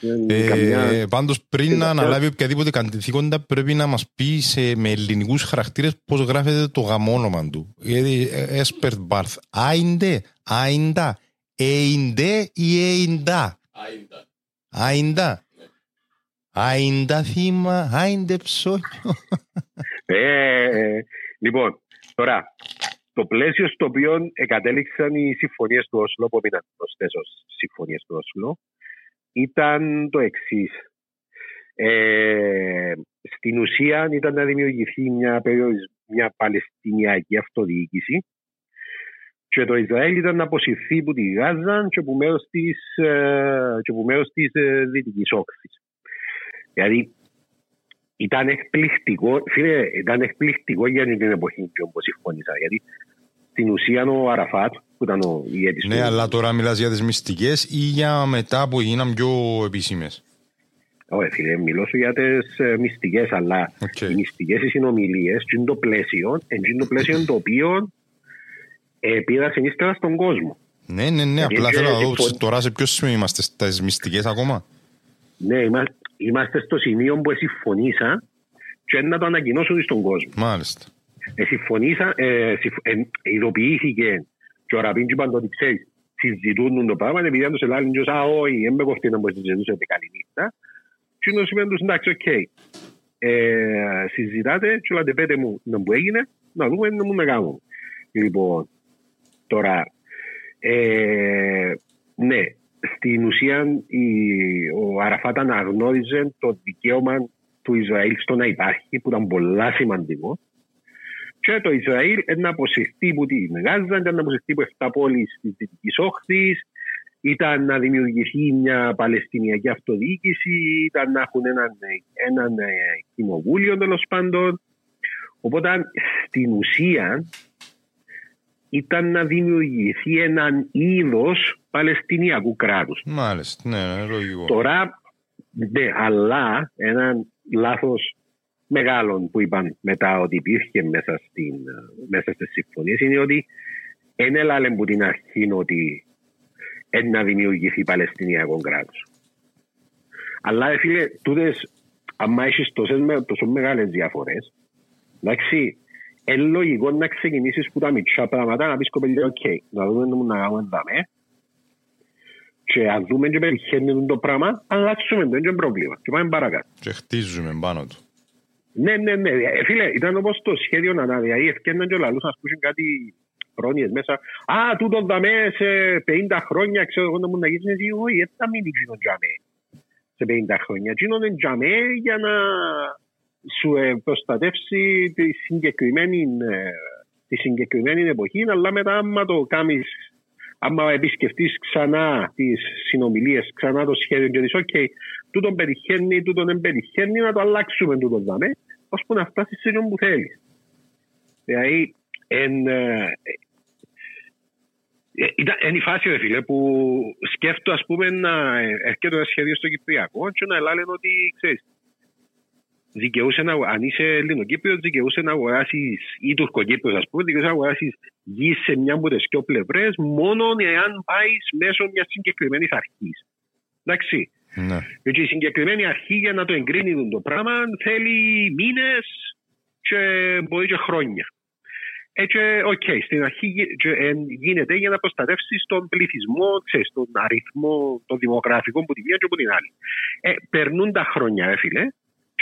Δεν- Ε, καμιά- πάντως πριν να Τελευταία- αναλάβει οποιαδήποτε καθήκοντα πρέπει να μας πει σε, με ελληνικούς χαρακτήρες πώς γράφεται το γαμόνομα του. Γιατί Έσπερτ Μπάρθ, άιντε, άιντα, έιντε ή έιντα. Άιντα. Άιντα θύμα, άιντε ψώνιο. Ε, ε, λοιπόν, τώρα, το πλαίσιο στο οποίο εκατέληξαν οι συμφωνίες του Όσλο, που έμειναν γνωστές ως συμφωνίες του Όσλο, ήταν το εξής. Ε, στην ουσία ήταν να δημιουργηθεί μια, περιορις- μια Παλαιστινιακή αυτοδιοίκηση και το Ισραήλ ήταν να αποσυρθεί από τη Γάζα και από μέρος της, ε, και από μέρος της ε, Δυτικής Όξης. Δηλαδή, ήταν εκπληκτικό, φίλε, ήταν εκπληκτικό για την εποχή και όπως συμφωνήσαν. Γιατί στην ουσία ο Αραφάτ, που ήταν ο ηγέτης Ναι, του- αλλά τώρα μιλάς για τις μυστικές ή για μετά που γίναν πιο επίσημες; Όχι, φίλε, μιλώ σου για τις ε, μυστικές, αλλά Οκ. οι μυστικές οι συνομιλίες, και είναι το πλαίσιο, είναι το πλαίσιο το οποίο ε, πήρασε ύστερα στον κόσμο. Ναι, ναι, ναι, απλά Γιατί θέλω να δω συμφων- τώρα σε ποιο σημείο είμαστε, στις μυστικές ακόμα. Ναι, είμα- είμαστε στο σημείο που συμφωνήσαν και να το ανακοινώσουν στον κόσμο. Μάλιστα. Ε, συμφωνήσαν, ε, συμφ, ε, ειδοποιήθηκε και ο Ραμπίν και είπαν το ότι ξέρεις, συζητούν το πράγμα, επειδή αν τους ελάλουν και «Α, όχι, δεν με κοφτεί να μου συζητούσετε καλή νύχτα». Και είναι σημαίνει τους, εντάξει, οκ. Ε, συζητάτε και λέτε πέτε μου να μου έγινε, να δούμε να μου να κάνουμε. Λοιπόν, τώρα, ε, ναι, στην ουσία η, ο Αραφάτ αναγνώριζε το δικαίωμα του Ισραήλ στο να υπάρχει, που ήταν πολλά σημαντικό και το Ισραήλ να αποσυρθεί από την Γάζα, ήταν να αποσυρθεί από 7 πόλεις της Δυτικής Όχθης, ήταν να δημιουργηθεί μια Παλαιστινιακή αυτοδιοίκηση, ήταν να έχουν έναν, έναν ε, κοινοβούλιο τέλος πάντων. Οπότε στην ουσία ήταν να δημιουργηθεί έναν είδος Παλαιστινιακού κράτους. Μάλιστα, ναι, ναι, λογικό. Τώρα, ναι, αλλά έναν λάθος μεγάλων που είπαν μετά ότι υπήρχε μέσα, στην, μέσα στις συμφωνίες είναι ότι δεν έλαλε που την αρχή ότι είναι να δημιουργηθεί Παλαιστινιακό κράτος. Αλλά ε, φίλε, τούτες, άμα έχεις τόσες, με- τόσο μεγάλες διαφορές, εντάξει, είναι λογικό να ξεκινήσεις που τα μικρά πράγματα να πεις κοπέλια, οκ, να δούμε τι να κάνουμε δάμε και αν δούμε και πετυχαίνει το πράγμα, αλλάξουμε το, είναι πρόβλημα και πάμε παρακάτω. Και χτίζουμε πάνω του. Ναι, ναι, ναι. Ε, φίλε, ήταν όπως το σχέδιο να ανάδεια. Ή ευκαιρναν και ο λαλούς, ας πούμε, κάτι πρόνοιες μέσα. Α, τούτο δαμέ σε 50 χρόνια, ξέρω εγώ να μου να γίνεις. εσύ, Όχι, έτσι θα μείνει εκείνο τζαμέ σε 50 χρόνια. Εκείνο είναι τζαμέ για να σου ε, προστατεύσει τη συγκεκριμένη, ε, τη συγκεκριμένη εποχή, αλλά μετά άμα το κάνεις άμα επισκεφτείς ξανά τις συνομιλίες, ξανά το σχέδιο και δεις, οκ, τούτον πετυχαίνει, τούτον δεν πετυχαίνει, να το αλλάξουμε τούτο δάμε, ώσπου να φτάσεις σε εκείνον που θέλεις. Δηλαδή, εν, ε, ε, ήταν, είναι η φάση, ρε φίλε, που σκέφτω, ας πούμε, να ε, έρχεται ένα σχέδιο στο Κυπριακό και να λένε ότι, ξέρεις, δικαιούσε να, αν είσαι Ελληνοκύπριος, δικαιούσε να αγοράσεις ή Τουρκοκύπριος, ας πούμε, δικαιούσε να αγοράσεις γης σε μια από τις δυο πλευρές, μόνο εάν πάεις μέσω μιας συγκεκριμένης αρχής. Εντάξει. Ναι. Γιατί η συγκεκριμένη αρχή για να το εγκρίνει το πράγμα θέλει μήνες και μπορεί και χρόνια. Έτσι, οκ, στην αρχή γι- και, ε, γίνεται για να προστατεύσεις τον πληθυσμό, ξέρεις, τον αριθμό, το δημογραφικό που τη μία και από την άλλη. Ε, περνούν τα χρόνια, ε, φίλε,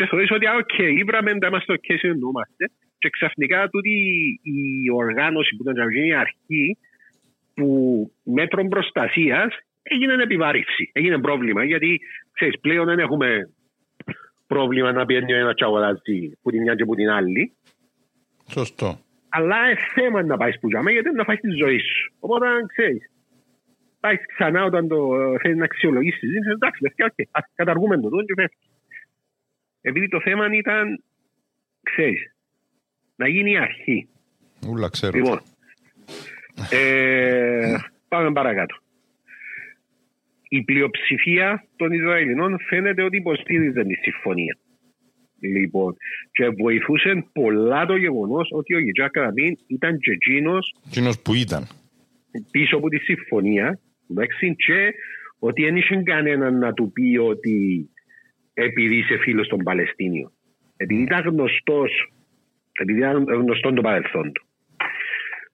και θεωρείς ότι, α, οκ, ήβραμε, τα είμαστε οκ, συνεννοούμαστε, και ξαφνικά τούτη η οργάνωση που ήταν η αρχή, που μέτρων προστασίας έγινε επιβάρυνση. Έγινε πρόβλημα γιατί ξέρεις, πλέον δεν έχουμε πρόβλημα να πιένει ο ένας και αγοράζει που την μια και που την άλλη. Σωστό. Αλλά είναι θέμα να πάει που τζαμέ γιατί να φάεις τη ζωή σου. Οπότε ξέρεις. Πάεις ξανά όταν το ε, θέλεις να αξιολογήσεις τη ζήτηση. Εντάξει, παιδιά, οκ, ας καταργούμε το τόν και φεύγει. Επειδή το θέμα ήταν, ξέρεις, να γίνει η αρχή. Ούλα ξέρω. Λοιπόν, ε, πάμε παρακάτω. Η πλειοψηφία των Ισραηλινών φαίνεται ότι υποστήριζε τη συμφωνία. Λοιπόν, και βοηθούσε πολλά το γεγονός ότι ο Γιτζάκ Ραμίν ήταν και εκείνος Εκείνος που ήταν. πίσω από τη συμφωνία εντάξει, και ότι δεν είχε κανέναν να του πει ότι επειδή είσαι φίλος των Παλαιστίνιων. Επειδή ήταν γνωστός, επειδή ήταν γνωστό το παρελθόν του.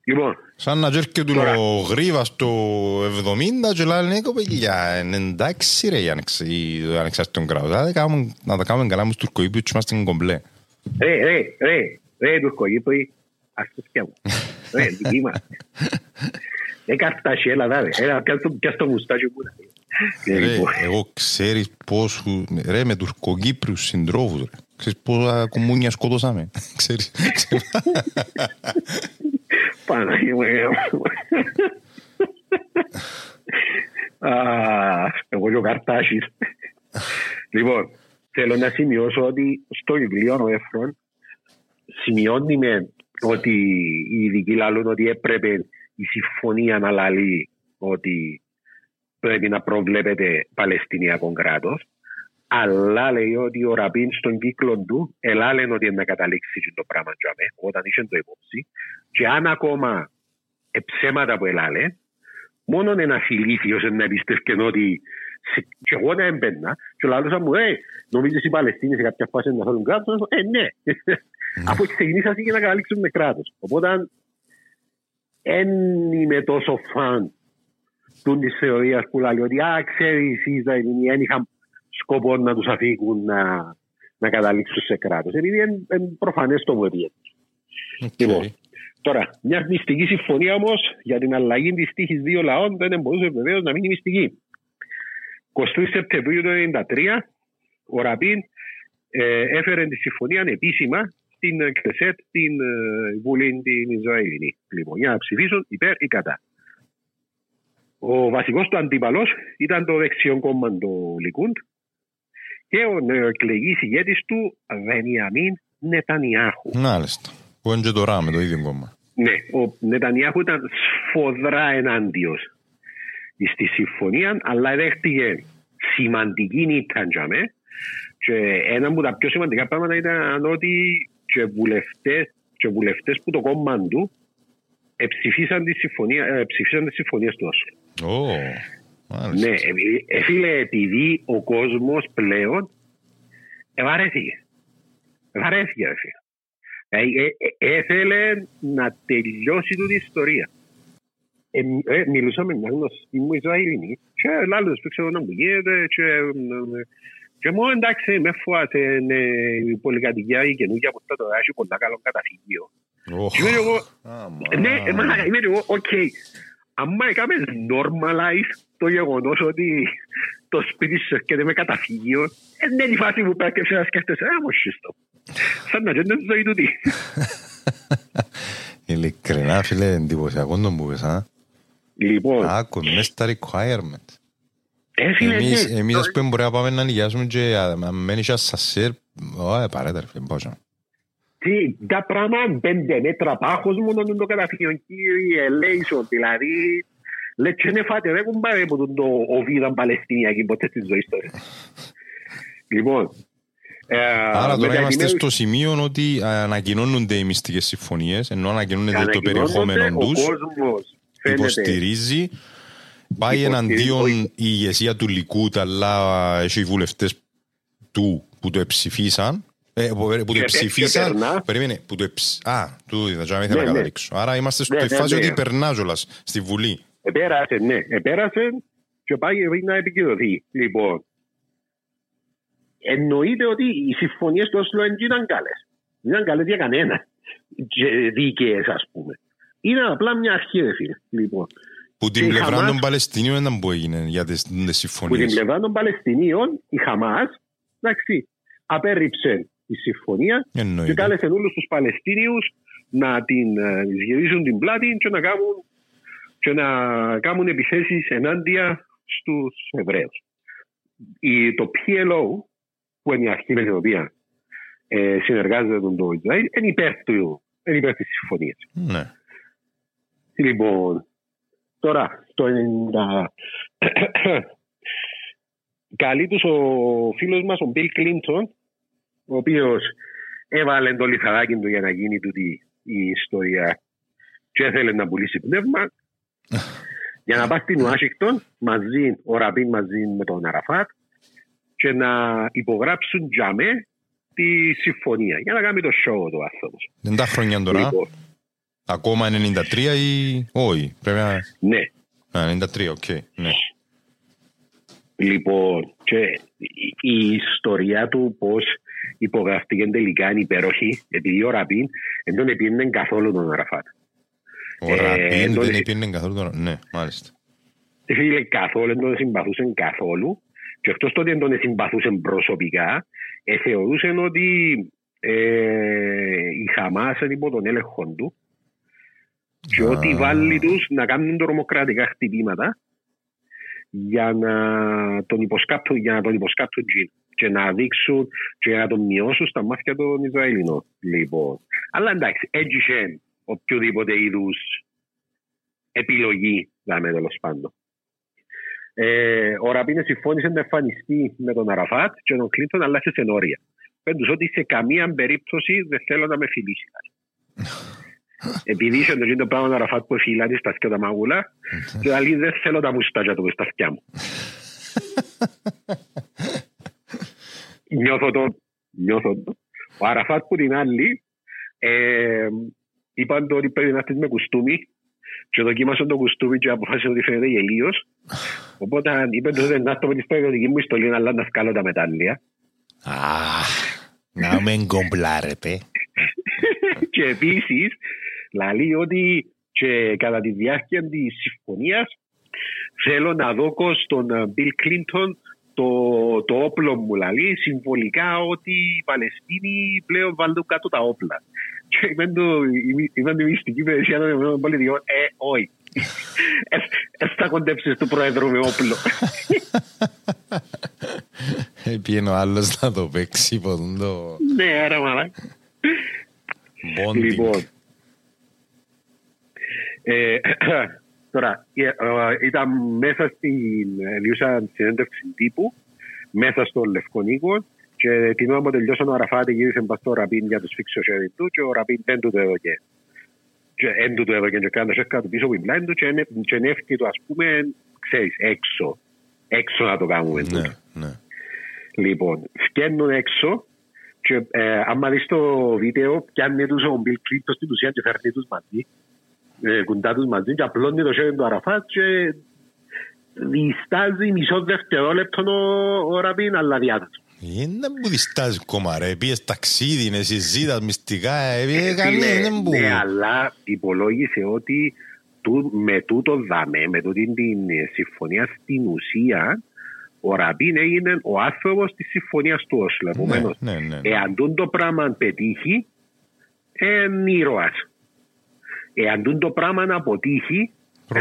Λοιπόν, Σαν να έρχεται του Τώρα. ο Γρίβας το 70 και λέει ναι κοπέλια, είναι εντάξει ρε η ανεξ- η- το ανεξάρτητο κράτος. Να τα κάνουμε- Να τα κάνουμε καλά με τους Τουρκοϊππιους και είμαστε κομπλέ. Ρε, ρε, ρε, ρε, Τουρκογύπροι, ας το σκέφω. Ρε, δική μας. Ε, καρτάσι, έλα, δάδε. Έλα, πιάσ' το- πιάσ' το μουστάκι μου. ρε. Ρε, Λοιπόν, εγώ ξέρεις πώς, ρε με Τουρκοκύπριους συντρόφους ρε. Ξέρεις πόσα κομμούνια σκότωσαμε. Ξέρεις. Παναγία μου, ε. Α, Εγώ και ο Καρτάσης. Λοιπόν, θέλω να σημειώσω ότι στο βιβλίο ο Εφρόν σημειώνει με ότι οι ειδικοί λαλούν ότι έπρεπε η συμφωνία να λαλεί ότι πρέπει να προβλέπεται Παλαιστινιακό κράτος. Αλλά λέει ότι ο Ραπίν στον κύκλο του ελάλεν ότι είναι να καταλήξει και το πράγμα τζαμέ, όταν είχε το υπόψη. Και αν ακόμα εψέματα που ελάλε, μόνο ένα φιλήθιος να εμπιστεύκεν ότι σε- και εγώ να έμπαινα και λαλούσα μου, ε, νομίζεις οι Παλαιστίνοι σε κάποια φάση να θέλουν κράτος, ε, ναι. Αφού ξεκινήσατε και να καταλήξουν με κράτος. Οπότε, δεν είμαι τόσο φαν του της θεωρίας που λέει ότι «Α, ξέρεις, οι Ισραηλινοί δεν είχαν σκοπό να τους αφήκουν να, να καταλήξουν σε κράτος». Επειδή είναι προφανές το βοηθείο. Λοιπόν, τώρα, μια μυστική συμφωνία όμως για την αλλαγή της τύχης δύο λαών δεν μπορούσε βεβαίως να μείνει μυστική. 23 Σεπτεμβρίου του 1993, ο Ραπίν ε, έφερε τη συμφωνία επίσημα την ε, Κνεσέτ, την ε, Βουλή την Ισραηλινή. Λοιπόν, για να ψηφίσουν υπέρ ή κατά. Ο βασικός του αντίπαλος ήταν το δεξιό κόμμα του Λικούντ και ο νεοεκλεγής ηγέτης του Βενιαμίν Νετανιάχου. Μάλιστα. Που είναι και τώρα με το ίδιο κόμμα. Ναι, ο Νετανιάχου ήταν σφοδρά ενάντιος στη συμφωνία, αλλά δέχτηκε σημαντική νύχτα για με. Και ένα από τα πιο σημαντικά πράγματα ήταν ότι και βουλευτές, και βουλευτές που το κόμμα του εψηφίσαν τη συμφωνία, ε, ψηφίσαν τις συμφωνίες του Όσλο. Ω, μάλιστα. Ναι, επειδή- ε, φίλε, επειδή ο κόσμος πλέον ευαρέθηκε. Ευαρέθηκε, ρε φίλε. Δηλαδή, ε, ε, έθελε να τελειώσει την ιστορία. Ε, ε, μιλούσα με μια γνωστή μου Ισραηλινή και λάλλοντες που ξέρω να μου γίνεται και, ε, ε, και μου εντάξει μες φουάσε η πολυκατοικία η καινούργια που θα το έχει πολλά καλό καταφύγιο. Οχ. Και είμαι εγώ, Άμα. ναι, ε, μαλάκα, είμαι εγώ, οκ. Αν έκαμε normalize το γεγονός ότι το σπίτι σου έρχεται με καταφύγιο, ε, δεν είναι η φάση που πρέπει να σκέφτεσαι, α, μου σύστο. Σαν να γίνει τη ζωή του τι. Ειλικρινά, φίλε, εντυπωσιακό τον που πες, α. Λοιπόν, Άκου, μες στα requirement. Ε, φίλε, Εμείς, ναι, εμείς το- ας πούμε μπορεί να πάμε να νοικιάσουμε και αν μένει και ασασέρ, ω, παρέτα ρε φίλε, πόσο. τι, τα πράγματα πέντε μέτρα πάχος μόνο είναι το καταφύγιο, κύριε Λέισον, δηλαδή, λέει και είναι φάτε, δεν κουμπάρε από τον το οβίδαν Παλαιστινιακή ποτέ στη ζωή του. Λοιπόν, ε, Άρα τώρα μετακινήσεις- είμαστε στο σημείο ότι ανακοινώνονται οι μυστικές συμφωνίες, ενώ ανακοινώνεται το Ανακοινώνονται, περιεχόμενο ο τους, κόσμος φαίνεται υποστηρίζει, πάει Υποστηρίζει, εναντίον όχι. η ηγεσία του Λικούτ, αλλά έχει οι βουλευτές του που το εψηφίσαν, ε, που, που το Και- εψηφίσαν, και περνά. περίμενε, που το εψ... Α, του είδα, τζάμε ήθελα Ναι, να ναι. καταλήξω. Άρα είμαστε Ναι, στη ναι, φάση ναι. ότι περνά κιόλας στη Βουλή. Επέρασε, ναι. Επέρασε και πάει να επικοινωθεί. Λοιπόν, εννοείται ότι οι συμφωνίες του Όσλο δεν ήταν καλές. Δεν ήταν καλές για κανένα. Δίκαιες, ας πούμε. Είναι απλά μια αρχή, ρε φίλε. Λοιπόν, Που την Και η πλευρά Χαμάς- των Παλαιστινίων ήταν που έγινε για τις, τις που την συμφωνίες. πλευρά των Παλαιστινίων, η Χαμάς, εντάξει, απέρριψε τη συμφωνία και Εννοείται. κάλεσε όλους τους Παλαιστίνιους να την ε, γυρίζουν την πλάτη και να κάνουν, και να κάνουν επιθέσεις ενάντια στους Εβραίους. Το PLO, που είναι η αρχή με την οποία ε, συνεργάζεται τον το Ισραήλ, είναι υπέρ, του, είναι υπέρ της συμφωνίας. Ναι. Λοιπόν, τώρα, το 90... Καλεί τους ο φίλος μας, ο Μπιλ Κλίντον, ο οποίος έβαλε το λιθαράκι του για να γίνει τούτη η ιστορία και έθελε να πουλήσει πνεύμα για να πάει στην Ουάσιγκτον μαζί, ο Ραμπίν μαζί με τον Αραφάτ και να υπογράψουν για με τη συμφωνία για να κάνει το show του άνθρωπος. Δεν τα χρόνια τώρα. Λοιπόν, Ακόμα 93 ή όχι. Πρέπει να... ναι, Α, 93, οκ. Ναι. Λοιπόν, και η- η ιστορία του πώς υπογραφτήκε τελικά είναι υπέροχη, επειδή ο Ραμπίν δεν τον επήρνε καθόλου τον Αραφάτ. Ο Ε, Ραμπίν τότε- δεν υπήρνε καθόλου τώρα. Ναι, μάλιστα. Φίλε, καθόλου δεν τον συμπαθούσε καθόλου. Και αυτό τότε δεν τον συμπαθούσε προσωπικά. Ε, θεωρούσε ότι ε, η Χαμάς είναι υπό τον έλεγχο του και Α. ότι βάλει τους να κάνουν τρομοκρατικά χτυπήματα για να τον υποσκάπτουν, για να τον υποσκάπτουν τζιν και να δείξουν και να τον μειώσουν στα μάτια των Ισραηλινών. Λοιπόν. Αλλά εντάξει, έτσι είχε οποιοδήποτε είδους επιλογή, δάμε τέλος πάντων. Ε, ο Ραμπίνε συμφώνησε να εμφανιστεί με τον Αραφάτ και τον Κλίντον, αλλά σε σενόρια. Πέντω ότι σε καμία περίπτωση δεν θέλω να με φιλήσει. Επειδή είχε το γίνο πράγμα ο Αραφάτ που φυλάνει στα σκιά τα μαγούλα, και άλλη δεν θέλω τα μουστάκια του στα αυτιά μου. νιώθω το, νιώθω το. Ο Αραφάτ που την άλλη, ε, είπαν το ότι πρέπει να έρθεις με κουστούμι και δοκίμασαν το κουστούμι και αποφάσισαν ότι φαίνεται γελίος. Οπότε είπε ότι δεν να έρθω με τη στρατιωτική μου ιστολή αλλά να σκάλω τα μετάλλια. Αχ, να με εγκομπλάρετε. και επίσης λέει ότι και κατά τη διάρκεια της συμφωνίας θέλω να δω στον Μπιλ Κλίντον το, το όπλο μου λαλεί συμβολικά ότι οι Παλαιστίνοι πλέον βάλουν κάτω τα όπλα. Και είπαν το, είπαν τη μυστική υπηρεσία των Ηνωμένων Πολιτειών, ε, όχι. Ε, ε, θα κοντέψεις του Πρόεδρου με όπλο. Ε, Πήγαινε ο άλλος να το παίξει από τον το ναι, άρα μαλάκα. bonding. Λοιπόν. Ε, τώρα, ε, ε, ήταν μέσα στην. Διούσα συνέντευξη τύπου, μέσα στο Λευκό Νίκο, και την ώρα που τελειώσαν ο Αραφάτη γύρισε μπας στο Ραπίν για το σφίξιο χέρι του και ο Ραπίν δεν του το έδωκε. Και δεν του το έδωκε και κάνοντας κάτω πίσω από την πλάτη του και ene- και ενέφηκε το ας πούμε, ξέρεις, έξω. Έξω να το κάνουμε. Ναι, τούτο. ναι. Λοιπόν, βγαίνουν έξω και ε, άμα δεις το βίντεο πιάνει τους ο Μπιλ Κλίντον στην ουσία και φέρνει τους μαζί ε, κουντά τους μαζί και απλώνει το χέρι του Αραφάτ και διστάζει μισό δευτερόλεπτο ο, ο Ραμπίν αλλά διάδοτο. Είναι που διστάζει κόμμα ρε, πήγες ταξίδι, είναι συζήτας μυστικά, ε, πήγες Φίλε, κανεί, είναι που... Ναι, αλλά υπολόγισε ότι του, με τούτο δάμε, με τούτη την ε, συμφωνία στην ουσία, ο Ραμπίν έγινε ο άνθρωπος της συμφωνίας του Όσλο. Επομένως, ναι, ναι, ναι. εάν τούτο το πράγμα πετύχει, είναι ήρωας. Εάν τούτο το πράγμα αποτύχει, είναι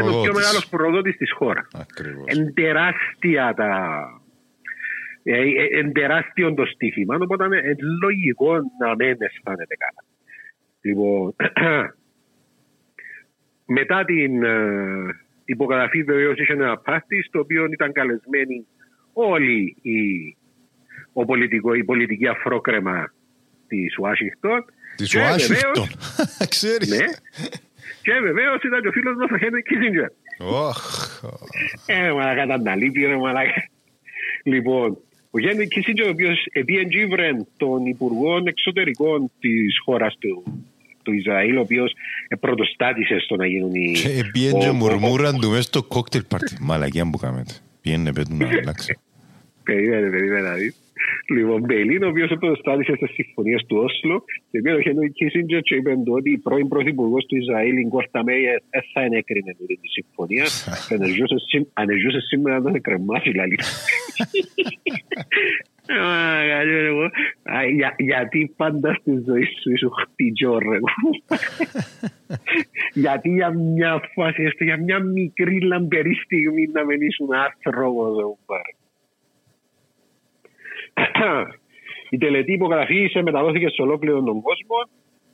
ο πιο Προδότης. μεγάλος προδότης της χώρας. Ακριβώς. Είναι τεράστια τα. ε, ε, Είναι τεράστιο το στοίχημα, οπότε είναι ε, λογικό να μην αισθάνεται καλά. Λοιπόν, μετά την ε, υπογραφή βεβαίω είχε ένα πάρτι στο οποίο ήταν καλεσμένοι όλοι οι, ο πολιτικό, η πολιτική αφρόκρεμα της Ουάσιγκτον. Της Και Ουάσιγκτον. βεβαίως- Ξέρεις. Ναι. Και βεβαίως ήταν και ο φίλος μας ο Χένρι Κίσιντζερ. Οχ. Ε, μαλάκα τα αναλύπη, ρε μαλάκα. Λοιπόν, ο Γιάννη Κίσιντζερ, ο οποίος επίεντζήβρε τον Υπουργό Εξωτερικών της χώρας του, του Ισραήλ, ο οποίος πρωτοστάτησε στο να γίνουν οι... Και πήγαινε και ο- ο- μουρμούραν του μέσα στο κοκτέιλ πάρτι. Μαλακιά που κάνετε. Πήγαινε πέτουν να αλλάξει. Περίμενε, περίμενε να δεις. Λοιπόν, Μπελίν, ο οποίος πρωτοστάτησε στις συμφωνίες του Όσλο, και πήγε ο Χένρι Κίσιντζερ και είπε του ότι η πρώην πρωθυπουργός του Ισραήλ, η Γκόλντα Μέιρ, δεν θα ενέκρινε αυτές τις συμφωνίες. Και αν ζούσε σή- Αν ζούσε σήμερα να τον κρεμάσει, δηλαδή. Α, καλή, ρε, εγώ. Α, για- Γιατί πάντα στη ζωή σου είσαι χτιτζό, ρε. Γιατί για μια φάση, έστω για μια μικρή λαμπερή στιγμή να μην ήσουν άνθρωπος, ρε, κουμπάρε. Η τελετή υπογραφή σε μεταδόθηκε σε ολόκληρο τον κόσμο.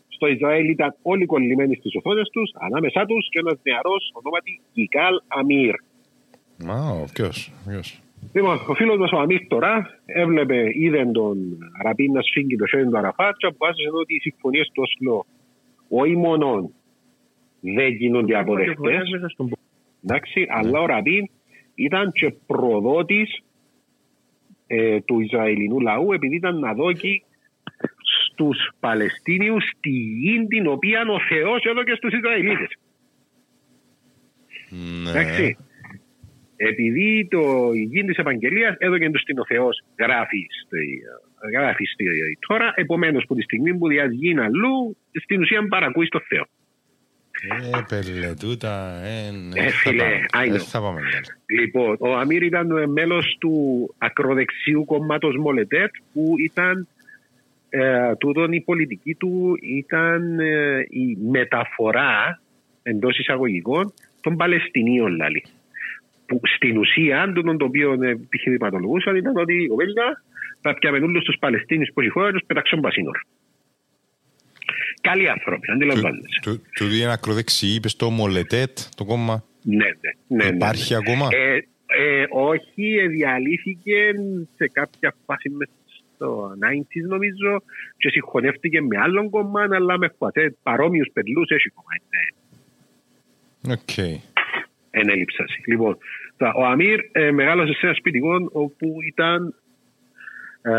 Στο Ισραήλ ήταν όλοι κολλημένοι στις οθόνες τους, ανάμεσά τους και ένας νεαρός ονόματι Γκικάλ Αμύρ. Μα, ο ποιος, ποιος. Λοιπόν, ο φίλος μας ο Αμύρ τώρα έβλεπε, είδε τον Ραπίν να σφίγγει το χέρι του Αραφάτ και αποφάσισε ότι οι συμφωνίες του Όσλο όχι μόνο δεν γίνονται αποδεκτές, εντάξει, αλλά ο Ραπίν ήταν και προδότης ε, του Ισραηλινού λαού επειδή ήταν να δώσει στους Παλαιστίνιους τη γη την οποία ο Θεός έδωκε στους Ισραηλίτες. Ναι. Εντάξει. Επειδή το, η γη της επαγγελίας έδωκε τους την ο Θεός γράφει στη, γράφει στη τώρα, επομένως που τη στιγμή που διαδγεί αλλού, στην ουσία παρακούει στο Θεό. Ε, πέλε, τούτα, ε, ναι, Ε, θα φίλε, πάμε. I know. Ε, θα πάμε καλά. Λοιπόν, ο Αμύρ ήταν μέλος του ακροδεξιού κόμματος Μολετέτ που ήταν ε, τούτον η πολιτική του ήταν ε, η μεταφορά εντός εισαγωγικών των Παλαιστινίων λάλη. Που στην ουσία, τούτον το οποίο επιχειρηματολογούσαν ήταν ότι ο Βέλγα θα πιάμε όλους τους Παλαιστίνους που έχει χώρα τους πετάξουν πασίνορ. Καλοί άνθρωποι, αντιλαμβάνεσαι. Του- Τούτη είναι ακροδεξί, είπες το Μολετέτ, το κόμμα; Ναι, ναι, ναι, ναι. Υπάρχει ακόμα; Ε, ε, όχι, ε, διαλύθηκε σε κάποια φάση μες στο 90s νομίζω και συγχωνεύτηκε με άλλον κόμμα αλλά με κουατέ παρόμοιους πετλούς έχει κόμμα. Ναι, Οκ. εν έλλειψαση. Λοιπόν, τα- ο Αμύρ ε, μεγάλωσε σε ένα σπιτικό όπου ήταν ε,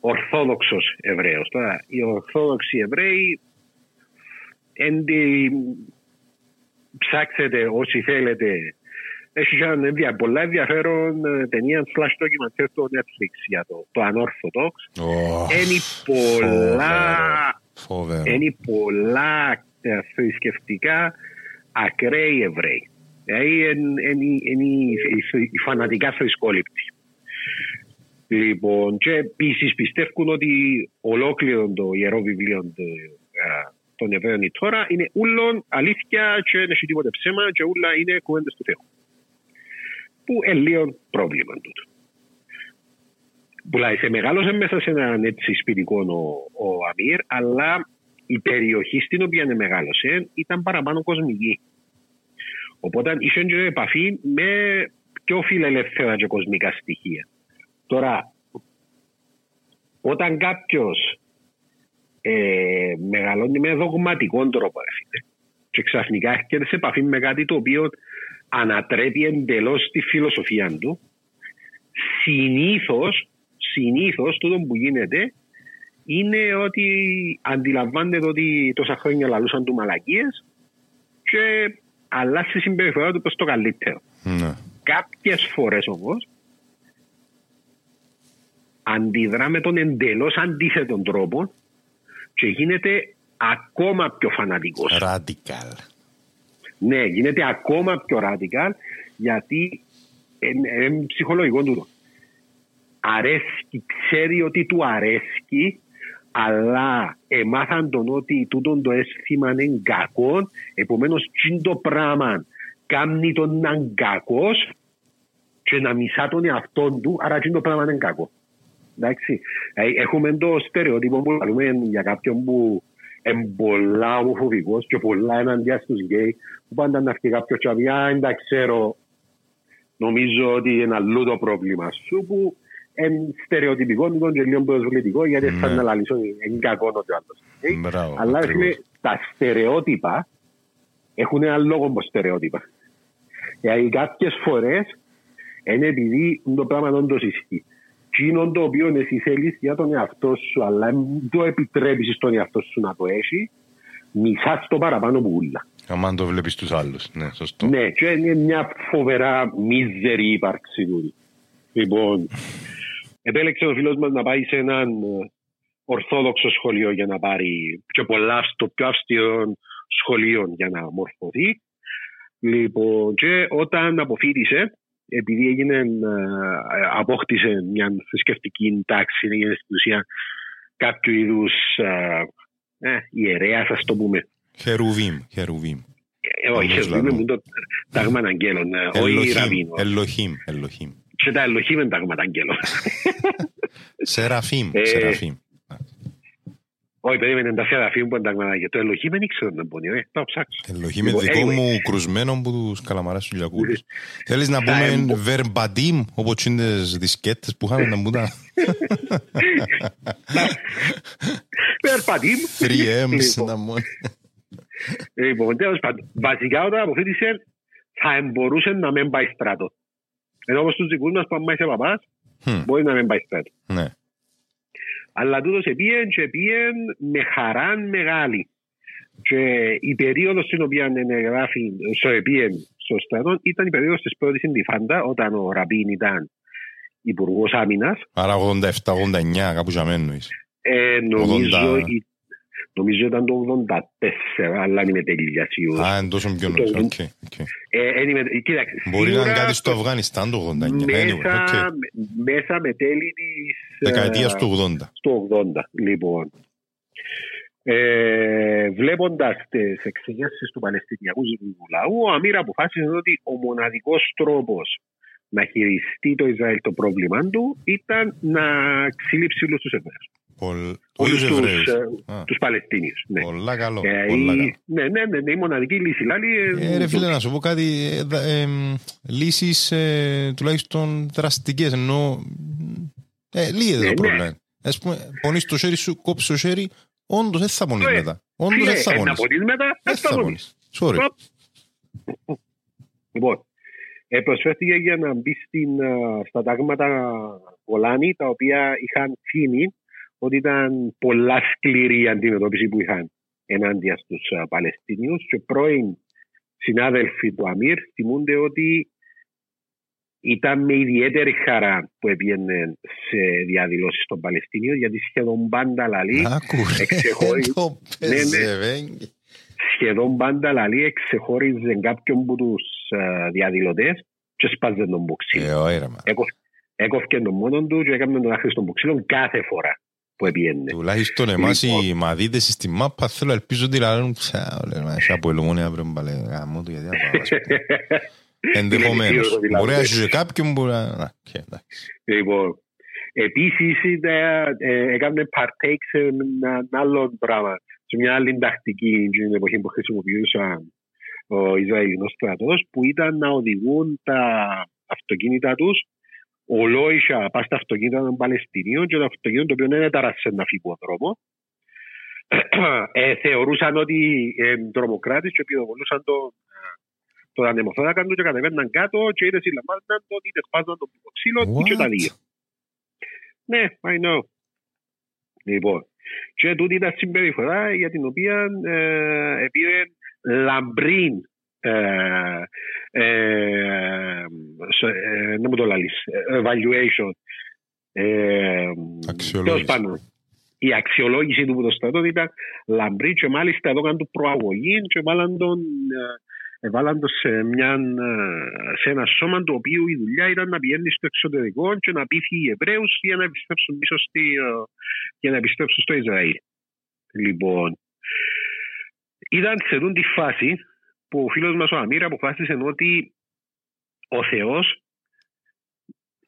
ορθόδοξος Εβραίος. Τώρα, οι ορθόδοξοι Εβραίοι εντι... ψάξετε όσοι θέλετε έχει ένα ενδια- πολλά ενδιαφέρον ε, ταινία slash ντοκιμαντέρ στο Netflix για το, το Unorthodox. Ω, Είναι πολλά, Φοβερό. είναι πολλά ε, θρησκευτικά ακραίοι Εβραίοι. Δηλαδή είναι- είναι είναι οι- οι- οι φανατικά θρησκόληπτοι. Λοιπόν, και επίσης πιστεύουν ότι ολόκληρο το ιερό βιβλίο του, α, των Εβραίων τώρα είναι ούλον αλήθεια και δεν έχει τίποτε ψέμα και ούλα είναι κουβέντες του Θεού. Που είναι λίγο πρόβλημα τούτο. Πουλάει σε μεγάλωσε μέσα σε έναν έτσι σπιτικό ο, ο Αμύρ, αλλά η περιοχή στην οποία μεγάλωσε ήταν παραπάνω κοσμική. Οπότε είχε και επαφή με πιο φιλελεύθερα και κοσμικά στοιχεία. Τώρα, όταν κάποιος ε, μεγαλώνει με δογματικό τρόπο, ρε φίλε, και ξαφνικά έρχεται σε επαφή με κάτι το οποίο ανατρέπει εντελώς τη φιλοσοφία του, συνήθως, συνήθως τούτο που γίνεται είναι ότι αντιλαμβάνεται ότι τόσα χρόνια λαλούσαν του μαλακίες και αλλάζει η συμπεριφορά του προς το καλύτερο. Ναι. Κάποιες φορές όμως αντιδρά με τον εντελώς αντίθετο τρόπο και γίνεται ακόμα πιο φανατικός. Radical. Ναι, γίνεται ακόμα πιο radical γιατί είναι ψυχολογικό τούτο. Αρέσκει, ξέρει ότι του αρέσκει, αλλά εμάθαν τον ότι τούτο το αίσθημα είναι κακό, επομένως τι το πράγμα κάνει τον να είναι κακός και να μισά τον εαυτό του, άρα τι το πράγμα είναι κακό. Εντάξει. Ε, Έχουμε το στερεότυπο που λέμε για κάποιον που είναι πολλά ομοφοβικός και πολλά εναντιά στους γκέι που πάντα να έρθει κάποιος και να πει «Α, δεν τα ξέρω, νομίζω ότι είναι αλλού το πρόβλημα σου» που είναι στερεοτυπικό λοιπόν, και λίγο προσβλητικό γιατί Ναι. θα να λαλήσω είναι κακό ότι ο άλλος είναι γκέι. Μπράβο. Αλλά ρε ακριβώς. φίλε, τα στερεότυπα έχουν ένα λόγο από στερεότυπα. Δηλαδή κάποιες φορές είναι επειδή το πράγμα όντω ισχύει. Τι είναι το οποίο εσύ θέλεις για τον εαυτό σου, αλλά δεν το επιτρέπεις στον εαυτό σου να το έχει, μισάς το παραπάνω που ούλα. Αμάν το βλέπεις τους άλλους. Ναι, σωστό. Ναι, και είναι μια φοβερά μίζερη ύπαρξη τούτη. Λοιπόν, επέλεξε ο φίλος μας να πάει σε έναν ε, ορθόδοξο σχολείο για να πάρει και πολλά στο πιο αυστηρό σχολείο για να μορφωθεί. Λοιπόν, και όταν αποφύτησε, επειδή έγινε, ε, απόκτησε μια θρησκευτική τάξη, έγινε στην ουσία κάποιο είδους ε, ε, ιερέα, ας το πούμε. Χερουβίμ. Χερουβίμ. Ε, όχι, Όπως χερουβίμ λαλούν. είναι το τάγμα αγγέλων, ε, όχι Ελοχήμ. ραβίνο. Ελοχήμ. Ελοχήμ. Και τα ελοχήμ είναι τάγμα αγγέλων. Σεραφίμ. Ε, Σεραφίμ. Όχι, περίμενε τα σεραφίμ που είναι τάγμα αγγέλων. Το ελοχήμ δεν ήξερα να μπορεί, ε, πάω ψάξω. Ελοχήμ είναι Λοιπόν, δικό anyway. μου κρουσμένο που τους καλαμαράς του Λιακούλους. Θέλεις να Θα πούμε εμπο- verbatim όπως είναι τις δισκέτες που είχαμε να μπουν Περπατήμ. 3M's Λοιπόν. να μόνο. Λοιπόν, τέλος πάντων, βασικά όταν αποφύτησε θα μπορούσε να μην πάει στράτο. Ενώ όπως τους δικούς μας που αν είσαι παπάς, Χμ, μπορεί να μην πάει στράτο. Ναι. Αλλά τούτος επίεν και επίεν με χαρά μεγάλη. Και η περίοδος στην οποία εγγράφει στο επίεν στο στρατό ήταν η περίοδος της πρώτης Ιντιφάντα όταν ο Ραμπίν ήταν υπουργός άμυνας. Άρα 87-89 κάπου για μένα εννοείς. Ε, νομίζω, 80. η- νομίζω ήταν το 84, αλλά δεν είμαι τέλεια σίγουρος. Α, είναι τόσο πιο νωρίς. Οκ, οκ. Ε, δεν είμαι- κοίταξε, Μπορεί να είναι σίγουρα κάτι στο Αφγανιστάν το 89. μέσα, Anyway, οκ. με- μέσα με τέλη της... Δεκαετίας ε, του 80. στο 80, λοιπόν. Ε, Βλέποντας τις εξεγέρσεις του Παλαιστινιακού Ζητικού Λαού, ο Αμύρ αποφάσισε ότι ο μοναδικός τρόπος να χειριστεί το Ισραήλ το πρόβλημα του ήταν να ξυλίψει όλους τους Εβραίους. Πολ- Όλους Όλους τους Εβραίους. Α, τους Παλαιστίνιους. Ναι. Πολλά καλό. Ε, πολλά η- καλό. ναι, ναι, ναι, ναι, η μοναδική λύση. Λάλη, Ε, ρε φίλε, να σου πω κάτι. Ε, δα- ε, μ, λύσεις ε, τουλάχιστον δραστικές. Ενώ ε, λύεται Ναι, το ναι. πρόβλημα. Ας πούμε, πονείς το χέρι σου, κόψεις το χέρι, όντως δεν θα πονείς Ε, μετά. Όντως Φίλε, δεν θα ε, να πονείς. πονείς μετά, Δεν δεν θα θα πονείς. πονείς. Sorry. Οπ. Λοιπόν, ε, προσφέρθηκε για να μπει στην, α, στα τάγματα Γολάνη, τα οποία είχαν φήμη ότι ήταν πολλά σκληρή η αντιμετώπιση που είχαν ενάντια στους α, Παλαιστίνιους και πρώην συνάδελφοι του Αμύρ θυμούνται ότι ήταν με ιδιαίτερη χαρά που έπιανε σε διαδηλώσεις των Παλαιστίνιων γιατί σχεδόν πάντα λαλεί Άκου ρε, εξεχωρι- το Ναι, ναι. πεζεβέγγι. σχεδόν πάντα λαλή εξεχώριζε κάποιον από τους α, διαδηλωτές και σπάζε τον μποξί. Ε, ωραία, μα. Έκο- έκοφκε τον μόνο του και έκαμε τον άχρηστο μποξίλο κάθε φορά που επιένε. Τουλάχιστον εμάς Λοιπόν. οι μαδίτες στη μάπα θέλω ελπίζω ότι λαλούν «Τσα, λέει, μα, εσύ από ελομόνια αύριο μπαλέ γάμο του γιατί να πάω, ας πούμε». Ενδεχομένως. Είναι σίγουρο, δηλαδή. Μπορεί να έχει και κάποιον που να... να, οκ, εντάξει. Λοιπόν, επίσης ήταν, ε, έκαμε partake σε ένα άλλο πράγμα, σε μια άλλη τακτική την εποχή που χρησιμοποιούσαν ο Ισραηλινός στρατός, που ήταν να οδηγούν τα αυτοκίνητα τους ολόισα πας στα αυτοκίνητα των Παλαιστινίων και το αυτοκίνητο το οποίο δεν έταρασε να φύγει από τον δρόμος. ε, θεωρούσαν ότι ε, τρομοκράτες και πυροβολούσαν τον τον ανεμοθώρακα του και κατεβαίναν κάτω και είτε συλλαμβάνονταν τον είτε σπάζαν τον ξύλο What? και τα δύο. Ναι, I know. Λοιπόν, και τούτη ήταν συμπεριφορά για την οποία ε, επήρε λαμπρίν ε, ε, σε- ε, να μου το λαλείς, ε, evaluation. Ε, Αξιολόγηση. τέλος πάντων, η αξιολόγηση του που το στρατό ήταν λαμπρή και μάλιστα εδώ έκανε του προαγωγή και βάλαν τον, ε, έβαλαν τον σε, μια, ε, σε ένα σώμα το οποίο η δουλειά ήταν να πηγαίνει στο εξωτερικό και να πείθει οι Εβραίους για να επιστρέψουν πίσω στη, ε, για να επιστρέψουν στο Ισραήλ. Λοιπόν, ήταν σε τούτη τη φάση που ο φίλος μας ο Αμύρα αποφάσισε ότι ο Θεός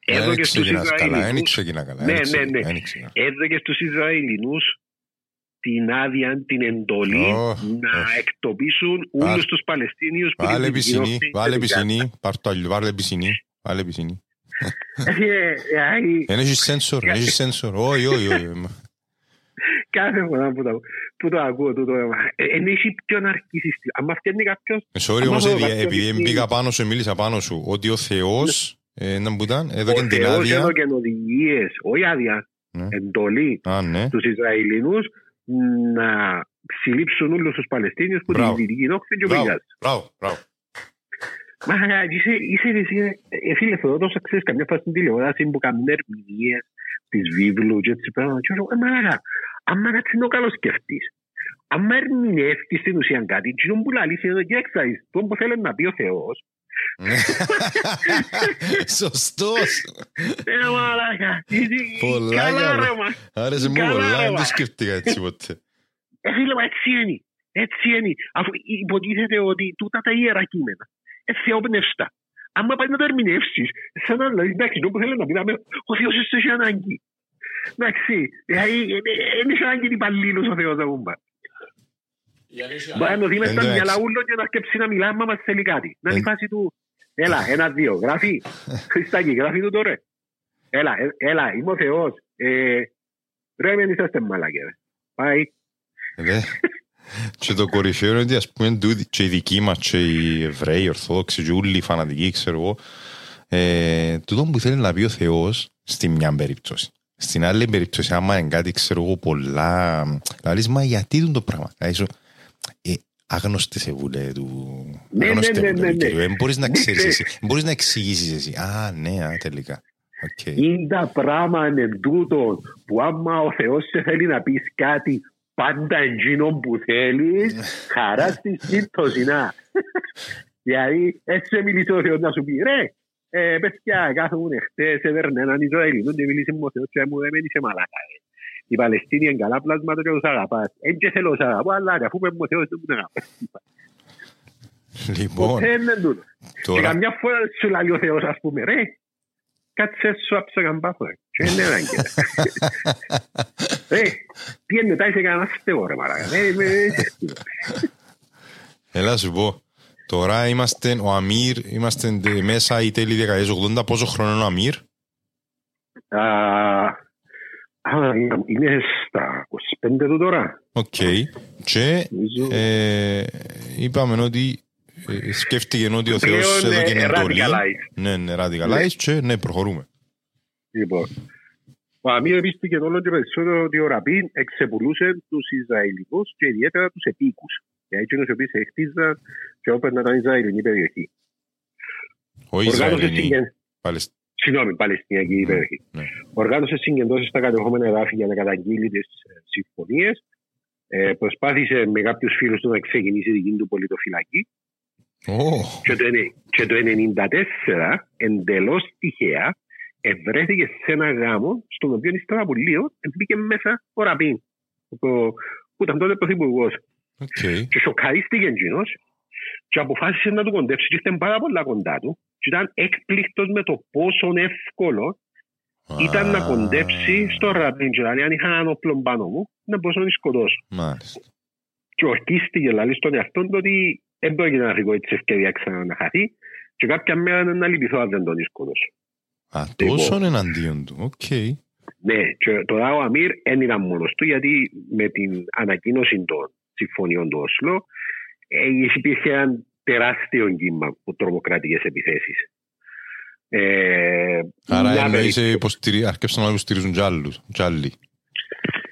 Δεν έδωκε στους ξεκινάς καλά, δεν Ισραηλινούς ξεκινά καλά. Ναι, δεν ξεκινά- ναι, ναι. δεν ξεκινά. έδωκε στους Ισραηλινούς την άδεια, την εντολή Ω, να ω. εκτοπίσουν Βάλ- όλους τους Παλαιστίνιους που Βάλε την πισινή, κοινόφθη βάλε και την Γάζας. πισινή, πάρ' το αλλιώ, βάλε πισινή, βάλε πισινή. Ε, ε, Δεν έχεις σένσορ, δεν έχεις σένσορ. Όχι, όχι, όχι. Κάθε φορά που το, που το ακούω τούτο, ε, εν έχει πιο ναρκισιστή. Αν φτιάχνει κάποιος, Ε, Sorry Άμα όμως, δω επειδή- κάποιον επειδή ότι- μπήκα πάνω σου, μίλησα πάνω σου, ότι ο Θεός, ε, να που ήταν, εδώ ο και την Θεός άδεια. έδωκε οδηγίες, όχι άδεια, Ναι. εντολή Α, ναι. στους Ισραηλινούς να συλλήψουν όλους τους Παλαιστίνιους που την Μπράβο. Δυτική Όχθη και Μπράβο, πήγαν. μπράβο, μπράβο. Μα είσαι, είσαι, εσύ, ε, φίλε Θεόδωσα, ξέρεις καμιά φορά στην τηλεόραση που κάνουν ερμηνείες της βίβλου και έτσι πέρα. Και λέω, ε, μαλάκα, άμα κάτσεις να το καλοσκεφτείς. Άμα ερμηνεύεις στην ουσία κάτι, εκείνο που λαλείς είναι και έξαρις. Το που θέλει να πει ο Θεός. Σωστός. Ε, μαλάκα, τι- Πολλά καλά καλά. ρε μα. Άρεσε μου Καλά, πολλά, ρε, δεν το μα. σκέφτηκα έτσι ποτέ. Ε, φίλε, μα έτσι είναι. Έτσι είναι. Αφού υποτίθεται ότι τούτα τα ιερά κείμενα. Ε, θεόπνευστα. Άμα πάει να τα ερμηνεύσεις, σαν να λέει, εντάξει, το που θέλω να πει, να με- ο Θεός είσαι έχει ανάγκη. Εντάξει, δηλαδή, δεν έχει ανάγκη την υπαλλήλους ο Θεός να μου πάει. Μπορεί να δει μες στα Εντάξει. μυαλά ούλων και να σκέψει να μιλάμε, άμα μας θέλει κάτι. Να είναι η Ε. φάση του, έλα, ένα, δύο, γράφει, Χριστάκη, γράφει του τώρα. Έλα, ε, έλα, είμαι ο Θεός. Ε, ρε, μην είσαστε μαλάκες. ρε. Πάει. Δε. Και το κορυφαίο είναι ότι ας πούμε τούτοι- και οι δικοί μας και οι Εβραίοι, οι Ορθόδοξοι και όλοι οι φανατικοί ξέρω εγώ ε, τούτο που θέλει να πει ο Θεός στη μια περίπτωση. Στην άλλη περίπτωση άμα είναι κάτι ξέρω εγώ πολλά λαλείς μα γιατί είναι το πράγμα. Δηλαδή σου, ε, άγνωστε σε βουλέ του Ναι, άγνωστε ναι, ναι, βουλέ ναι, του ναι. Κυρίου. Ε, μπορείς να Ναι, ξέρεις ναι. εσύ, μπορείς να εξηγήσεις εσύ. Α, ναι, α, τελικά. Οκ. Είναι τα πράγματα εν τούτο που άμα ο Θεός σε θέλει να πεις κάτι πάντα εκείνο που θέλεις, χαρά στη σύμπτωση να. Δηλαδή, έτσι μιλήσει ο Θεός να σου πει, ρε, ε, παιδιά, κάθομαι χτες, έδερνε έναν Ισραηλινό και μίλησε μου ο Θεός και μου έμενε σε μαλάκα. Ρε. Οι Παλαιστίνοι είναι καλά πλάσματα και τους αγαπάς. Εν και θέλω να αγαπώ, αλλά αφού με μου ο Θεός δεν μου αγαπάς. Λοιπόν, Ποτέ είναι τούτο. Και τώρα καμιά φορά σου λέει ο Θεός, ας πούμε, ρε, κάτσε σου άψα καμπάθο, ρε. Και είναι ανάγκη. ρε. Ρε, πιένε τα είσαι κανένας στέο, ρε μαράκα. Ε, με- Έλα σου πω. Τώρα είμαστε ο Αμύρ, είμαστε ντε- μέσα η τέλη δεκαετίας 80. Πόσο χρόνο είναι ο Αμύρ; Α, α, είναι- Είναι στα 25 του τώρα. Οκ. Και Νομίζω. ε, είπαμε ότι ε, σκέφτηκε ότι ο Πλέον, Θεός ε, έδωκε εντολή. radicalize. Ναι, ναι, radicalize και ναι, προχωρούμε. Λοιπόν, ο Αμύρ επίστηκε όλο και περισσότερο ότι ο Ραπίν εξεπουλούσε τους Ισραηλινούς και ιδιαίτερα τους επίκους. Για εκείνους οι οποίοι χτίζαν και όπαιρναν την Ισραηλινή περιοχή. Ο Οργάνωσε Ισραηλινή. συγκεν- Παλαισ- Συγγνώμη, Παλαιστινιακή περιοχή. ναι. Οργάνωσε συγκεντρώσεις στα κατεχόμενα εδάφη για να καταγγείλει τις συμφωνίες. Ε, προσπάθησε με κάποιους φίλους του να ξεκινήσει δική του πολιτοφυλακή. Ω, Και το, ενε- και το 1994, εντελώς τυχαία, ευρέθηκε σε ένα γάμο, στον οποίο ύστερα από λίγο μπήκε μέσα ο Ραμπίν, που, που ήταν τότε πρωθυπουργός. Οκ. Και σοκαρίστηκε εκείνος και αποφάσισε να του κοντέψει και ήταν πάρα πολλά κοντά του και ήταν έκπληκτος με το πόσο εύκολο ήταν να Α, κοντέψει στο Ραμπίν και δηλαδή αν είχα έναν όπλο πάνω μου να μπορούσα να τη σκοτώσω. Μάλιστα. Και ορκίστηκε δηλαδή στον εαυτό του ότι δεν πρόκειται να φύγω έτσι ευκαιρία ξανά να χαθεί και κάποια μέρα να λυπηθώ αν δεν τον σκοτώσω. Α, Λοιπόν. τόσο εναντίον του. Οκ. Ναι, και τώρα ο Αμύρ δεν ήταν μόνος του, γιατί με την ανακοίνωση των συμφωνιών του Όσλο ε, υπήρχε ένα τεράστιο κύμα από τρομοκρατικές επιθέσεις. Ε, Άρα μια εννοείς περίπτωση- υποστηρι... αρκεύσαν να υποστηρίζουν κι άλλους. Κι άλλοι.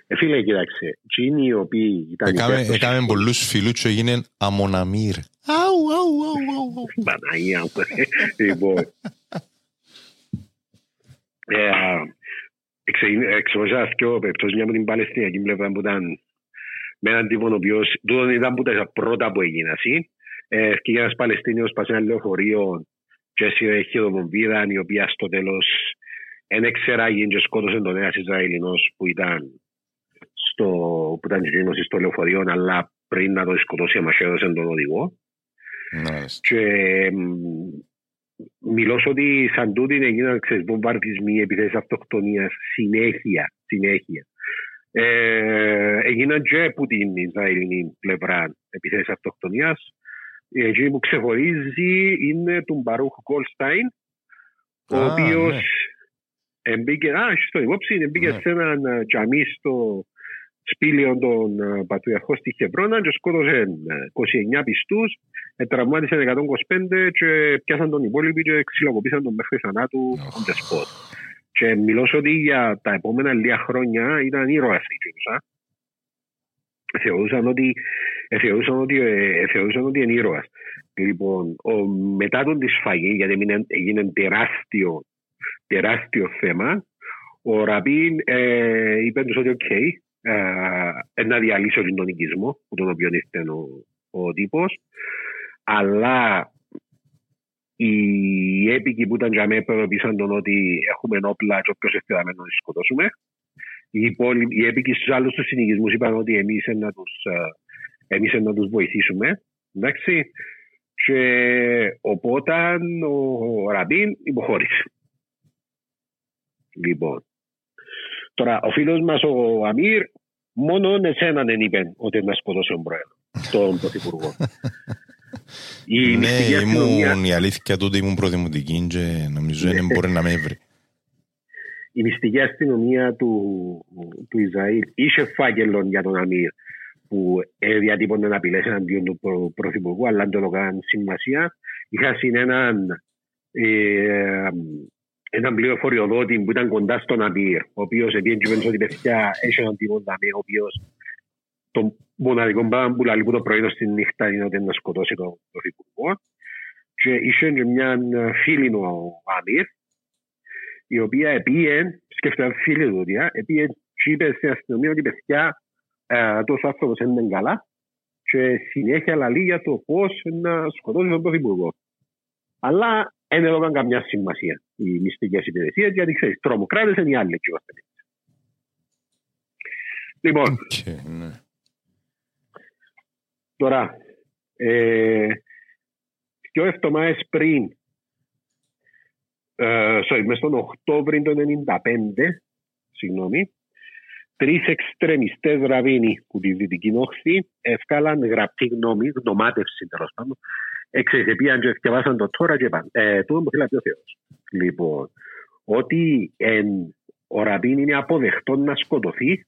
Ε, φίλε, κοίταξε. Εκείνοι οι οποίοι ήταν. Έκαμε, υπέρ των έκαμε συμφωνιών- πολλούς φίλους και έγινε αμοναμύρ. Αου, αου, αου, αου, αου. Παναγία μου. Λοιπόν. Ε, Εξωγήσα και ο περιπτώσεις μια από την Παλαιστινιακή πλευρά που ήταν με έναν τύπο ο οποίος τούτον ήταν που τα πρώτα που έγιναν εσύ. Ε, και ένας Παλαιστίνιος πας σε ένα λεωφορείο και εσύ χειρομοβίδα η οποία στο τέλος δεν έξερα γίνει και σκότωσε τον ένας Ισραηλινός που ήταν στο, που ήταν γίνος στο λεωφορείο αλλά πριν να τον σκοτώσει αμασέδωσε τον οδηγό Μάλιστα. και μ, μιλώς σου ότι σαν τούτη έγιναν ξέρεις, βομβαρδισμοί, επιθέσεις αυτοκτονίας συνέχεια, συνέχεια. Ε, έγιναν και από την Ισραηλινή πλευρά επιθέσεις αυτοκτονίας. Εκεί που ξεχωρίζει είναι του Μπαρούχ Γκολστάιν, ο Α, οποίος ναι. εμπήκε, α, στο υπόψη, εμπήκε Ναι. σε έναν ε, τζαμί στο σπήλαιο των ε, Πατριαρχών στη Χευρώνα και σκότωσε ε, 29 πιστούς, ε, τραυμάτισε 125 και πιάσαν τον υπόλοιπο και ξυλοκοπήσαν τον μέχρι θανάτου on the spot. Και μιλώ σου ότι για τα επόμενα λίγα χρόνια ήταν ήρωας εκείνος, α. Θεωρούσαν ότι, ε, θεωρούσαν ότι, ε, θεωρούσαν ότι είναι ήρωας. Λοιπόν, ο, μετά τον τη σφαγή, γιατί έγινε, έγινε τεράστιο, τεράστιο θέμα, ο Ραμπίν ε, είπε τους ότι οκ, ε, να διαλύσω τον οικισμό, που τον οποίο ήρθε ο, ο τύπος, αλλά οι έποικοι που ήταν για μένα προειδοποίησαν τον ότι έχουμε όπλα και όποιος έρθει να τους σκοτώσουμε. Οι, υπόλοι- οι έπικοι στους άλλους τους συνοικισμούς είπαν ότι εμείς να τους, ε, εμείς να τους βοηθήσουμε. Εντάξει. Και οπότε ο Ραμπίν υποχώρησε. Λοιπόν. Τώρα, ο φίλος μας ο Αμύρ μόνο εσένα δεν είπε ότι να σκοτώσει τον πρόεδρο, τον πρωθυπουργό. Η Ναι, μυστική αστυνομία- ήμουν η αλήθεια τότε ήμουν προδημοτική και νομίζω δεν μπορεί να με βρει. η μυστική αστυνομία του, του Ισραήλ είχε φάκελον για τον Αμύρ που ε, διατύπωνε απειλές εναντίον του προ- Πρωθυπουργού, αλλά δεν το έκαναν σημασία. Είχα συν έναν, ε, έναν πληροφοριοδότη που ήταν κοντά στον Αμύρ, ο οποίος επειδή έτσι ότι παιδιά έχει έναν τύπο δαμέ, ο οποίος το μοναδικό πράγμα που λέει που το πρωί στη νύχτα είναι ότι να σκοτώσει τον Πρωθυπουργό. Και είχε και μια φίλη ο Αμύρ, η οποία επίε, σκέφτεται φίλη του, ότι, α, επίε και είπε στην αστυνομία ότι παιδιά ε, τόσο άνθρωπος δεν είναι καλά και συνέχεια λαλεί για το πώς να σκοτώσει τον Πρωθυπουργό. Αλλά δεν έδωκαν καμιά σημασία οι μυστικές υπηρεσίες γιατί ξέρεις, τρομοκράτες είναι οι άλλοι εκεί είμαστε. Λοιπόν, Και, ναι. Τώρα, ε, δύο εβδομάδες πριν, ε, sorry, μες στον Οκτώβριο του 1995, συγγνώμη, τρεις εξτρεμιστές ραβίνοι που τη Δυτική Όχθη ευκάλαν γραπτή γνώμη, γνωμάτευση τέλος πάντων, εξεγεπίαν και διαβάσαν το τώρα και είπαν, ε, τούτο που θέλει να πει ο Θεός. Λοιπόν, ότι εν, ο Ραβίν είναι αποδεκτό να σκοτωθεί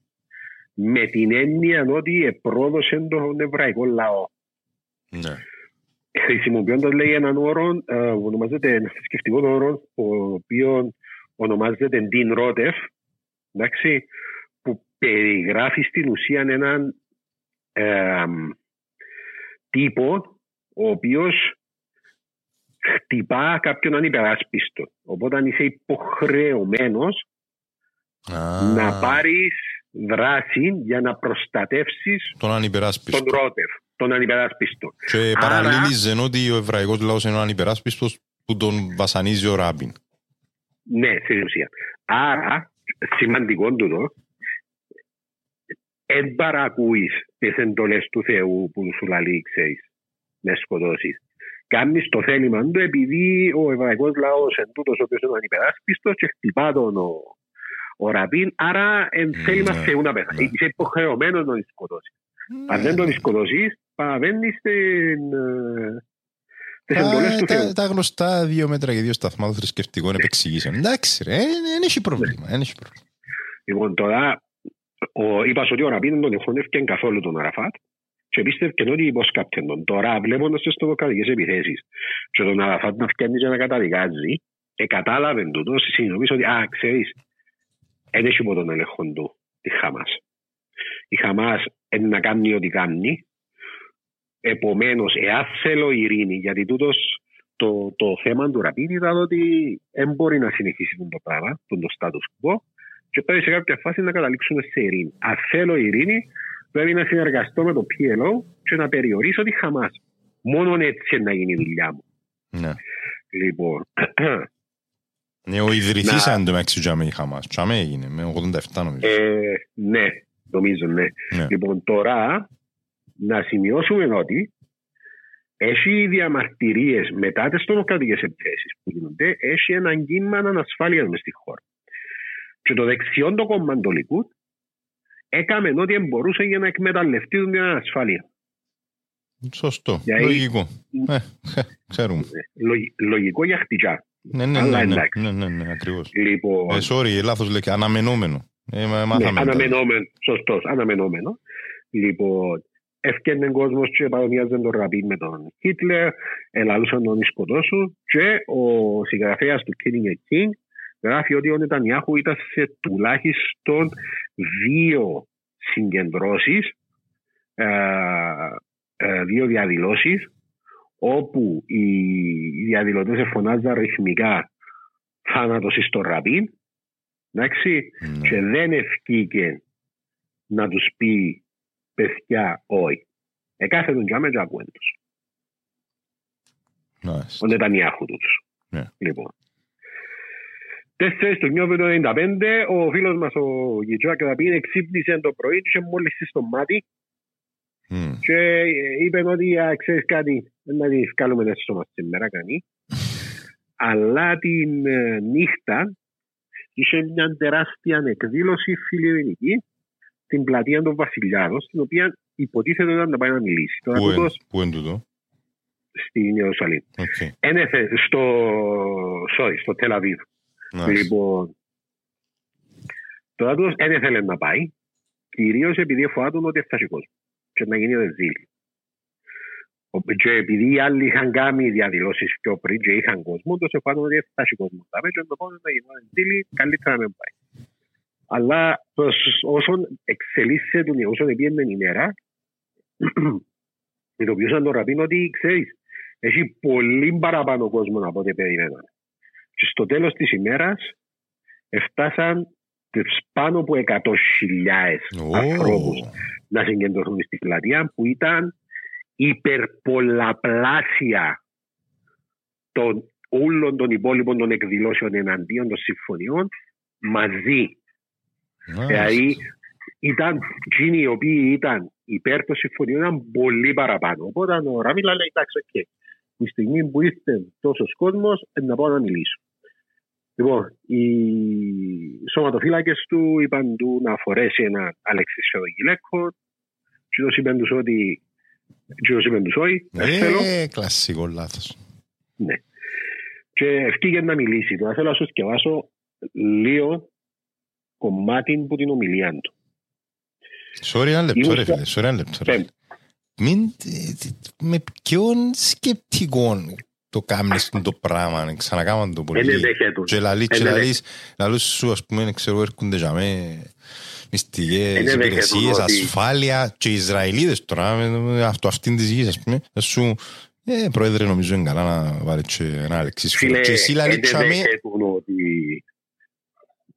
με την έννοια ότι επρόδωσε τον εβραϊκό λαό. ναι. Χρησιμοποιώντας λέει έναν όρο ε, που ονομάζεται ένα θρησκευτικό όρο, ο οποίο ονομάζεται Ντίν Ρότεφ, εντάξει, που περιγράφει στην ουσία έναν ε, τύπο ο οποίος χτυπά κάποιον ανυπεράσπιστο. Οπότε αν είσαι υποχρεωμένος Α, να πάρεις δράση για να προστατεύσεις Τον ανυπεράσπιστο. τον Ρότεφ, τον ανυπεράσπιστο. Και Άρα- παραλλήλιζε ότι ο εβραϊκός λαός είναι ο ανυπεράσπιστος που τον βασανίζει ο Ράμπιν. Ναι, στην ουσία. Άρα, σημαντικό τούτο, εν παρακούεις τις εντολές του Θεού που σου λαλεί, ξέρεις, με σκοτώσεις. Κάνεις το θέλημα του επειδή ο εβραϊκός λαός εν τούτος ο οποίος είναι ανυπεράσπιστος και χτυπά τον ο, ο ραπίν, άρα εν θέλημα Ναι, Θεού να πεθάνει. ναι. Είσαι υποχρεωμένος να τον σκοτώσεις. Αν δεν τον σκοτώσεις, παραβαίνεις την, ε, τις εντολές του Τα, Θεού. τα, τα γνωστά δύο μέτρα και δύο σταθμά των θρησκευτικών επεξηγήσεων. Εντάξει, ρε, δεν έχει πρόβλημα. Δεν έχει πρόβλημα. Λοιπόν, τώρα ο, είπας σου ότι ο Ραπίν δεν τον εχώνευκε καθόλου τον Αραφάτ και πίστευκε ότι υποσκάπτεν τον. Τώρα, βλέποντας τις τρομοκρατικέ επιθέσεις και τον Αραφάτ να φτιάχνει και να καταδικάζει, ε, κατάλαβε τούτο, συνειδητοποίησε ότι, α, ξέρεις, δεν έχει υπό τον έλεγχο του τη Χαμάς. Η Χαμάς είναι να κάνει ό,τι κάνει. Επομένως, εάν θέλω ειρήνη, γιατί τούτος το, το θέμα του Ραπίν ήταν ότι δεν μπορεί να συνεχίσει το πράγμα, τον το status quo, και πρέπει σε κάποια φάση να καταλήξουμε σε ειρήνη. Αν θέλω ειρήνη, πρέπει να συνεργαστώ με το PLO και να περιορίσω τη Χαμάς. Μόνο έτσι να γίνει η δουλειά μου. Ναι. Λοιπόν, Ναι, ο ιδρυτής Να- αν το μεταξύ τζάμε η Χαμάς. Τζάμε έγινε, με 87 νομίζω. ε, ναι, νομίζω ναι. Ναι. Λοιπόν, τώρα να σημειώσουμε ότι έχει διαμαρτυρίες μετά τις τρομοκρατικές επιθέσεις που γίνονται, έχει ένα κύμα ανασφάλειας μες στη χώρα. Και το δεξιόν το κόμμα του Λικούτ έκαμε ό,τι μπορούσε για να εκμεταλλευτεί την ανασφάλεια. Σωστό, Γιατί- λογικό. Ε, ξέρουμε. Λογι- λογικό για χτυκιά. Ναι, ναι, Αλλά ναι, ναι, εντάξει. ναι, ναι, ναι, ακριβώς. Λοιπόν, Ε, sorry, λάθος λέει, αναμενόμενο. Ε, μα- ναι, μάθαμε. τα- αναμενόμενο, σωστός, αναμενόμενο. Λοιπόν, ευκαιρνε κόσμος και παρομοιάζαν τον Ραπίν με τον Χίτλερ, ελαλούσαν τον σκοτώσου και ο συγγραφέας του Killing a King γράφει ότι ο Νετανιάχου ήταν σε τουλάχιστον δύο συγκεντρώσεις, ε, ε, δύο διαδηλώσεις, όπου οι διαδηλωτές εφωνάζαν ρυθμικά θάνατος στο Ραπίν, εντάξει, Ναι. και δεν ευκήκε να τους πει παιδιά όχι. Εκάθε τον τζάμε και ακούεν τους. Μάλιστα. Ο Νετανιάχου τους. Ναι. Λοιπόν. Τέσσερις του Νιόβρη το 95, ο φίλος μας ο Γιτζάκ Ραμπίν εξύπνησε το πρωί και είχε μόλις στο μάτι Μμ. και είπε ότι «Α, ξέρεις κάτι, δεν να τη βγάλουμε έσσω μας σήμερα κανεί». Αλλά την ε, νύχτα είχε μια τεράστια εκδήλωση φιλοειρηνική στην πλατεία των Βασιλιάδων, στην οποία υποτίθεται ήταν να πάει να μιλήσει. Τώρα Πού είναι- τούτος Πού είναι τούτο; στην Ιερουσαλήμ. Οκ. Ένεθε στο, sorry, στο Τελαβίβ. Μάλιστα. Λοιπόν, τώρα τούτος δεν ήθελε να πάει, κυρίως επειδή φοβάται ότι θα έχει κόσμος και να γίνει ρεζίλη. Ο- Και επειδή οι άλλοι είχαν κάνει διαδηλώσεις πιο πριν και είχαν κόσμο, τόσο φοβάται ότι θα έχει κόσμος. Θα πέτυχε το πόνο να γίνει ρεζίλη, καλύτερα να μην πάει. Αλλά προς όσον εξελίσσεται, όσον πήγαινε η μέρα, ειδοποιούσαν τον Ραπίν ότι ξέρεις, έχει πολύ παραπάνω κόσμο από ό,τι περιμέναμε. Και στο τέλος της ημέρας έφτασαν τις πάνω από 100.000 Ω, ανθρώπους να συγκεντρωθούν στη πλατεία που ήταν υπερπολλαπλάσια των όλων των υπόλοιπων των εκδηλώσεων εναντίον των συμφωνιών μαζί. μάλιστα. Δηλαδή ήταν εκείνοι οι οποίοι ήταν υπέρ των συμφωνιών ήταν πολύ παραπάνω. Οπότε ο Ραμπίν λαλεί εντάξει, οκ. Τη στιγμή που ήρθε τόσος κόσμος, να πάω να μιλήσω. Λοιπόν, οι σωματοφύλακες του είπαν του να φορέσει ένα αλεξίσιο γυλαίκο. Και τους είπαν τους ότι. Και τους είπαν τους όχι, δεν θέλω. Ε, κλασικό λάθος. Και ευκήγε να μιλήσει. Τώρα θέλω να σου σκεφάσω λίγο κομμάτι που την ομιλία του. Sorry, ένα λεπτό Ήμουν ρε στο- φίλε. Sorry, ένα λεπτό ρε Πέμ. φίλε. Μην, ε, τι- με ποιον σκεπτικόν το κάνεις το πράγμα, ξανακάμαν το Δεν πολύ. ενδέχεται. Και λαλείς, και Ε, ναι, ναι. λαλείς, λαλούς σου ας πούμε, ξέρω, έρχονται για με μυστικές Ε, ναι, ναι, υπηρεσίες, ότι- ασφάλεια και οι Ισραηλίδες τώρα, με- με αυτό αυτήν της γης, ας πούμε, θα σου, ε, πρόεδρε, νομίζω είναι καλά να βάλει και ένα Αλεξής Φίλε, Και εσύ λαλείς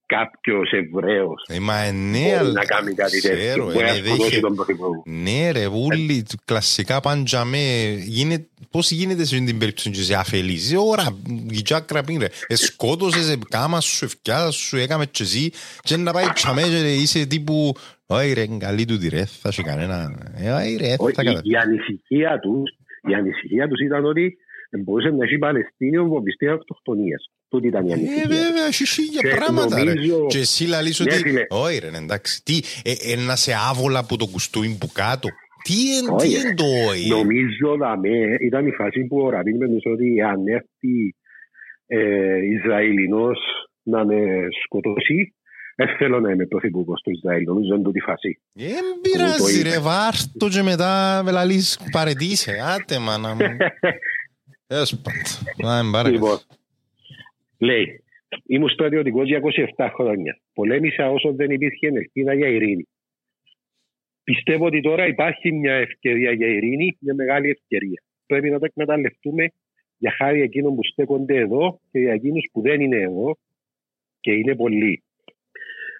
δεν τσάμε, δέχεται ότι κάποιος Εβραίος ε, μα ε, ναι, μπορεί αλλά να κάνει κάτι τέτοιο. ξέρω, Μπορεί ε, να ναι, σκοτώσει δέχε- τον πρωθυπουργό. Ναι ρε, ούλοι, κλασικά πάντζαμε, γίνεται πώς γίνεται σε την περίπτωση και σε αφελείς. Ωρα, η τσάκρα πίνε. Εσκότωσες, ε, κάμα σου, ευκιά σου, έκαμες και εσύ και να πάει τσαμέ και είσαι τύπου «Όχι ρε, καλή του τη ρε, θα σου κανένα». Ε, όχι ρε, Όχι, θα η, κατα... η ανησυχία τους, η ανησυχία τους ήταν ότι μπορούσε να έχει Παλαιστίνιο βομβιστή αυτοκτονίας. Τούτη ήταν η Ε, ανησυχία. τους. βέβαια, έχει χίλια Και πράγματα ρε. νομίζω- Και εσύ λαλείς Ναι, ότι φίλε. «Όχι ρε, εντάξει, τι, ε, ε, να σε άβολα από το κουστούιν που κάτω». Τι εν- Όχι, τι ρε. εν το «όχι». Νομίζω δαμέ, ήταν η φάση που ο Ραβίν με ότι αν έρθει ε, Ισραηλινός να με σκοτώσει, δεν θέλω να είμαι πρωθυπουργός του Ισραήλ. Νομίζω είναι τούτη η φάση. Δεν Μου πειράζει το ρε, είπε. βάρτο και μετά με λαλείς παρετήσε. Άτε μάνα μου. Έως πάντων. Να μην πάρε. Λοιπόν, λέει, ήμουν στρατιωτικό για 27 χρόνια. Πολέμησα όσο δεν υπήρχε ελπίδα για ειρήνη. Πιστεύω ότι τώρα υπάρχει μια ευκαιρία για ειρήνη, μια μεγάλη ευκαιρία. Πρέπει να το εκμεταλλευτούμε για χάρη εκείνων που στέκονται εδώ και για εκείνους που δεν είναι εδώ και είναι πολλοί.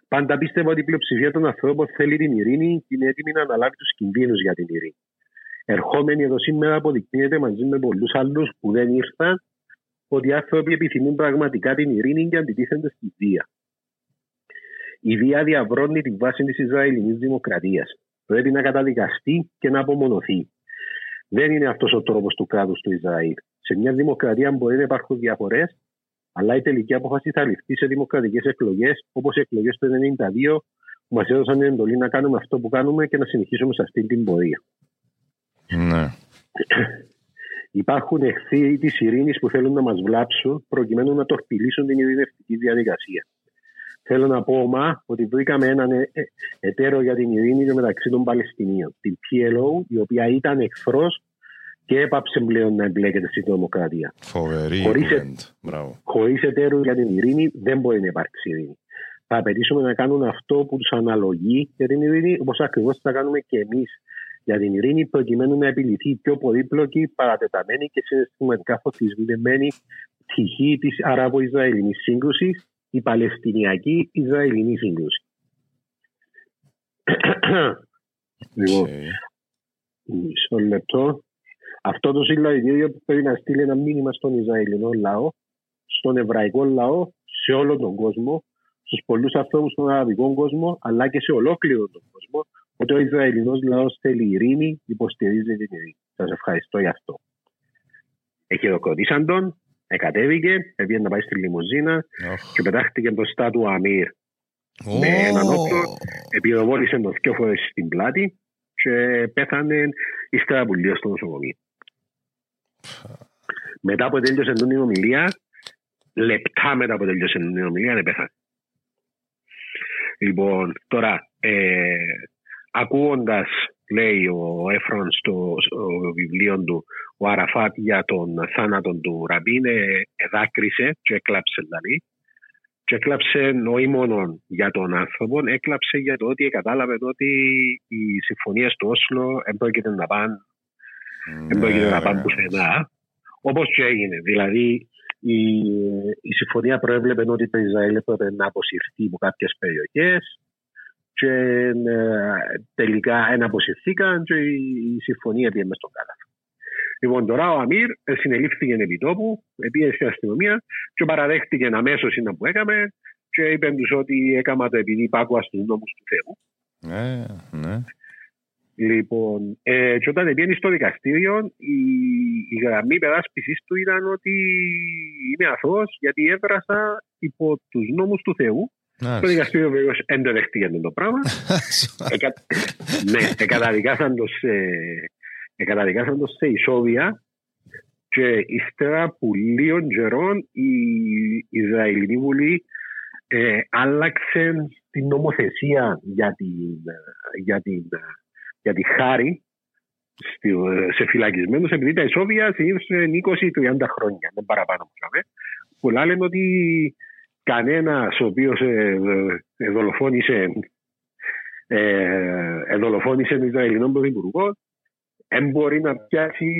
Πάντα πίστευα ότι η πλειοψηφία των ανθρώπων θέλει την ειρήνη και είναι έτοιμη να αναλάβει τους κινδύνους για την ειρήνη. Ερχόμενοι εδώ σήμερα αποδεικνύεται μαζί με πολλούς άλλους που δεν ήρθαν ότι οι άνθρωποι επιθυμούν πραγματικά την ειρήνη και αντιτίθενται στη βία. Η βία διαβρώνει τη βάση της Ισραηλινής δημοκρατίας. Πρέπει να καταδικαστεί και να απομονωθεί. Δεν είναι αυτός ο τρόπος του κράτους του Ισραήλ. Σε μια δημοκρατία μπορεί να υπάρχουν διαφορές, αλλά η τελική απόφαση θα ληφθεί σε δημοκρατικές εκλογές, όπως οι εκλογές του 1992, που μας έδωσαν την εντολή να κάνουμε αυτό που κάνουμε και να συνεχίσουμε σε αυτή την πορεία. Ναι. Υπάρχουν εχθροί της ειρήνης που θέλουν να μας βλάψουν προκειμένου να τορπιλήσουν την ειρηνευτική διαδικασία. Θέλω να πω ομά ότι βρήκαμε έναν ε- ε- εταίρο για την ειρήνη μεταξύ των Παλαιστινίων, την PLO, η οποία ήταν εχθρός και έπαψε πλέον να εμπλέκεται στην δημοκρατία. Φοβερή Χωρίς- κουβέντα. Μπράβο. Χωρίς εταίρους για την ειρήνη δεν μπορεί να υπάρξει ειρήνη. Θα απαιτήσουμε να κάνουν αυτό που τους αναλογεί για την ειρήνη, όπως ακριβώς θα κάνουμε και εμείς για την ειρήνη, προκειμένου να επιλυθεί η πιο πολύπλοκη, παρατεταμένη και συναισθηματικά φορτισμένη πτυχή της Αραβο-Ισραηλινής σύγκρουσης, η Παλαιστινιακή Ισραηλινή σύγκρουση. λοιπόν, Οκ. Μισό λεπτό. Αυτό το συλλαλητήριο που πρέπει να στείλει ένα μήνυμα στον Ισραηλινό λαό, στον εβραϊκό λαό, σε όλο τον κόσμο, στους πολλούς ανθρώπους στον αραβικό κόσμο, αλλά και σε ολόκληρο τον κόσμο, ότι ο Ισραηλινός λαός θέλει ειρήνη, υποστηρίζει την ειρήνη. Σας ευχαριστώ γι' αυτό. Εχειροκροτήσαν τον, εκατέβηκε, έβγαινε να πάει στη λιμουζίνα Οχ. και πετάχτηκε μπροστά του Αμύρ. Ω. με έναν όπλο. Επιδοβόλησε τον δύο φορές στην πλάτη και πέθανε ύστερα που λίγο στο νοσοκομείο. Μετά που τέλειωσε την ομιλία, λεπτά μετά που τέλειωσε την ομιλία, δεν πέθανε. Λοιπόν, τώρα, ε, ακούγοντας, λέει ο Έφρον στο, στο βιβλίο του, ο Αραφάτ για τον θάνατο του Ραμπίν, ε, εδάκρυσε και έκλαψε δηλαδή. Και έκλαψε όχι μόνο για τον άνθρωπο, έκλαψε για το ότι κατάλαβε ότι οι συμφωνίες του Όσλο δεν πρόκειται να πάνε δεν πρόκειται Ναι, να πάνε βέβαια. πουθενά. Όπως και έγινε. Δηλαδή, η, η συμφωνία προέβλεπε ότι το Ισραήλ έπρεπε να αποσυρθεί από κάποιες περιοχές και ε, τελικά δεν αποσυρθήκαν και η, η συμφωνία πήγε μες στον κάλαθο. Λοιπόν, τώρα ο Αμύρ ε, συνελήφθηκε επί τόπου, πήγε στην αστυνομία και παραδέχτηκε αμέσως είναι που έκαμε και είπε τους ότι έκαμα το επειδή υπάκουα στου νόμου του Θεού. Ναι, ναι. Λοιπόν, ε, και όταν πήγαινε στο δικαστήριο, η, η γραμμή περάσπισης του ήταν ότι είμαι αθώος γιατί έβρασα υπό τους νόμους του Θεού. Το Μάλιστα. δικαστήριο βεβαίω δεν το δέχτηκε αυτό το πράγμα. Εκα... ναι, εκαταδικάσαν το σε, εκαταδικάσαν το σε ισόβια και ύστερα από λίγων καιρών η Ισραηλινή Βουλή ε, άλλαξε την νομοθεσία για την, για την, για τη χάρη στη, σε φυλακισμένους επειδή τα ισόβια συνήθως είναι 20-30 χρόνια, δεν παραπάνω που είχαμε. Πολλά λένε ότι κανένας ο οποίος ε, ε, δολοφόνησε ε, εδολοφόνησε τον Ισραηλινό Πρωθυπουργό, δεν μπορεί να πιάσει,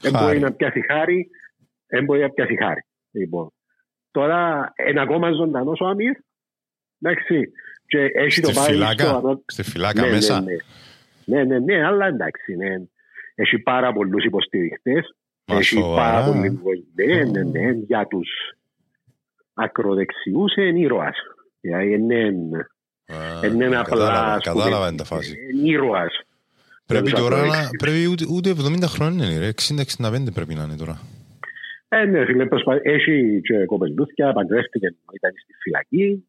δεν Χάρη. μπορεί να πιάσει χάρη, δεν μπορεί να πιάσει χάρη. Λοιπόν, τώρα είναι ακόμα ζωντανός ο Αμύρ, εντάξει, και έχει το Στη πάει φυλάκα, στο ανώ- στη φυλάκα ναι, μέσα. Ναι, ναι. ναι, ναι, ναι, αλλά εντάξει, ναι. Έχει πάρα πολλούς υποστηριχτές Μα Έχει σοβαρά. πάρα πολύ κόσμο. Ναι, ναι, ναι. Για τους ακροδεξιούς είναι ήρωας. Δηλαδή είναι, Α, είναι απλά... Κατάλαβα, ας πούμε, κατάλαβα είναι τα φάση. Είναι ήρωας. Πρέπει τους τώρα να. ακροδεξιούς. Πρέπει ούτε, ούτε 70 χρόνια είναι, ρε. 60-65 πρέπει να είναι τώρα. Ε, ναι, φίλε, προσπα... έχει και κοπελούθια, παντρεύτηκε, ήταν στη φυλακή.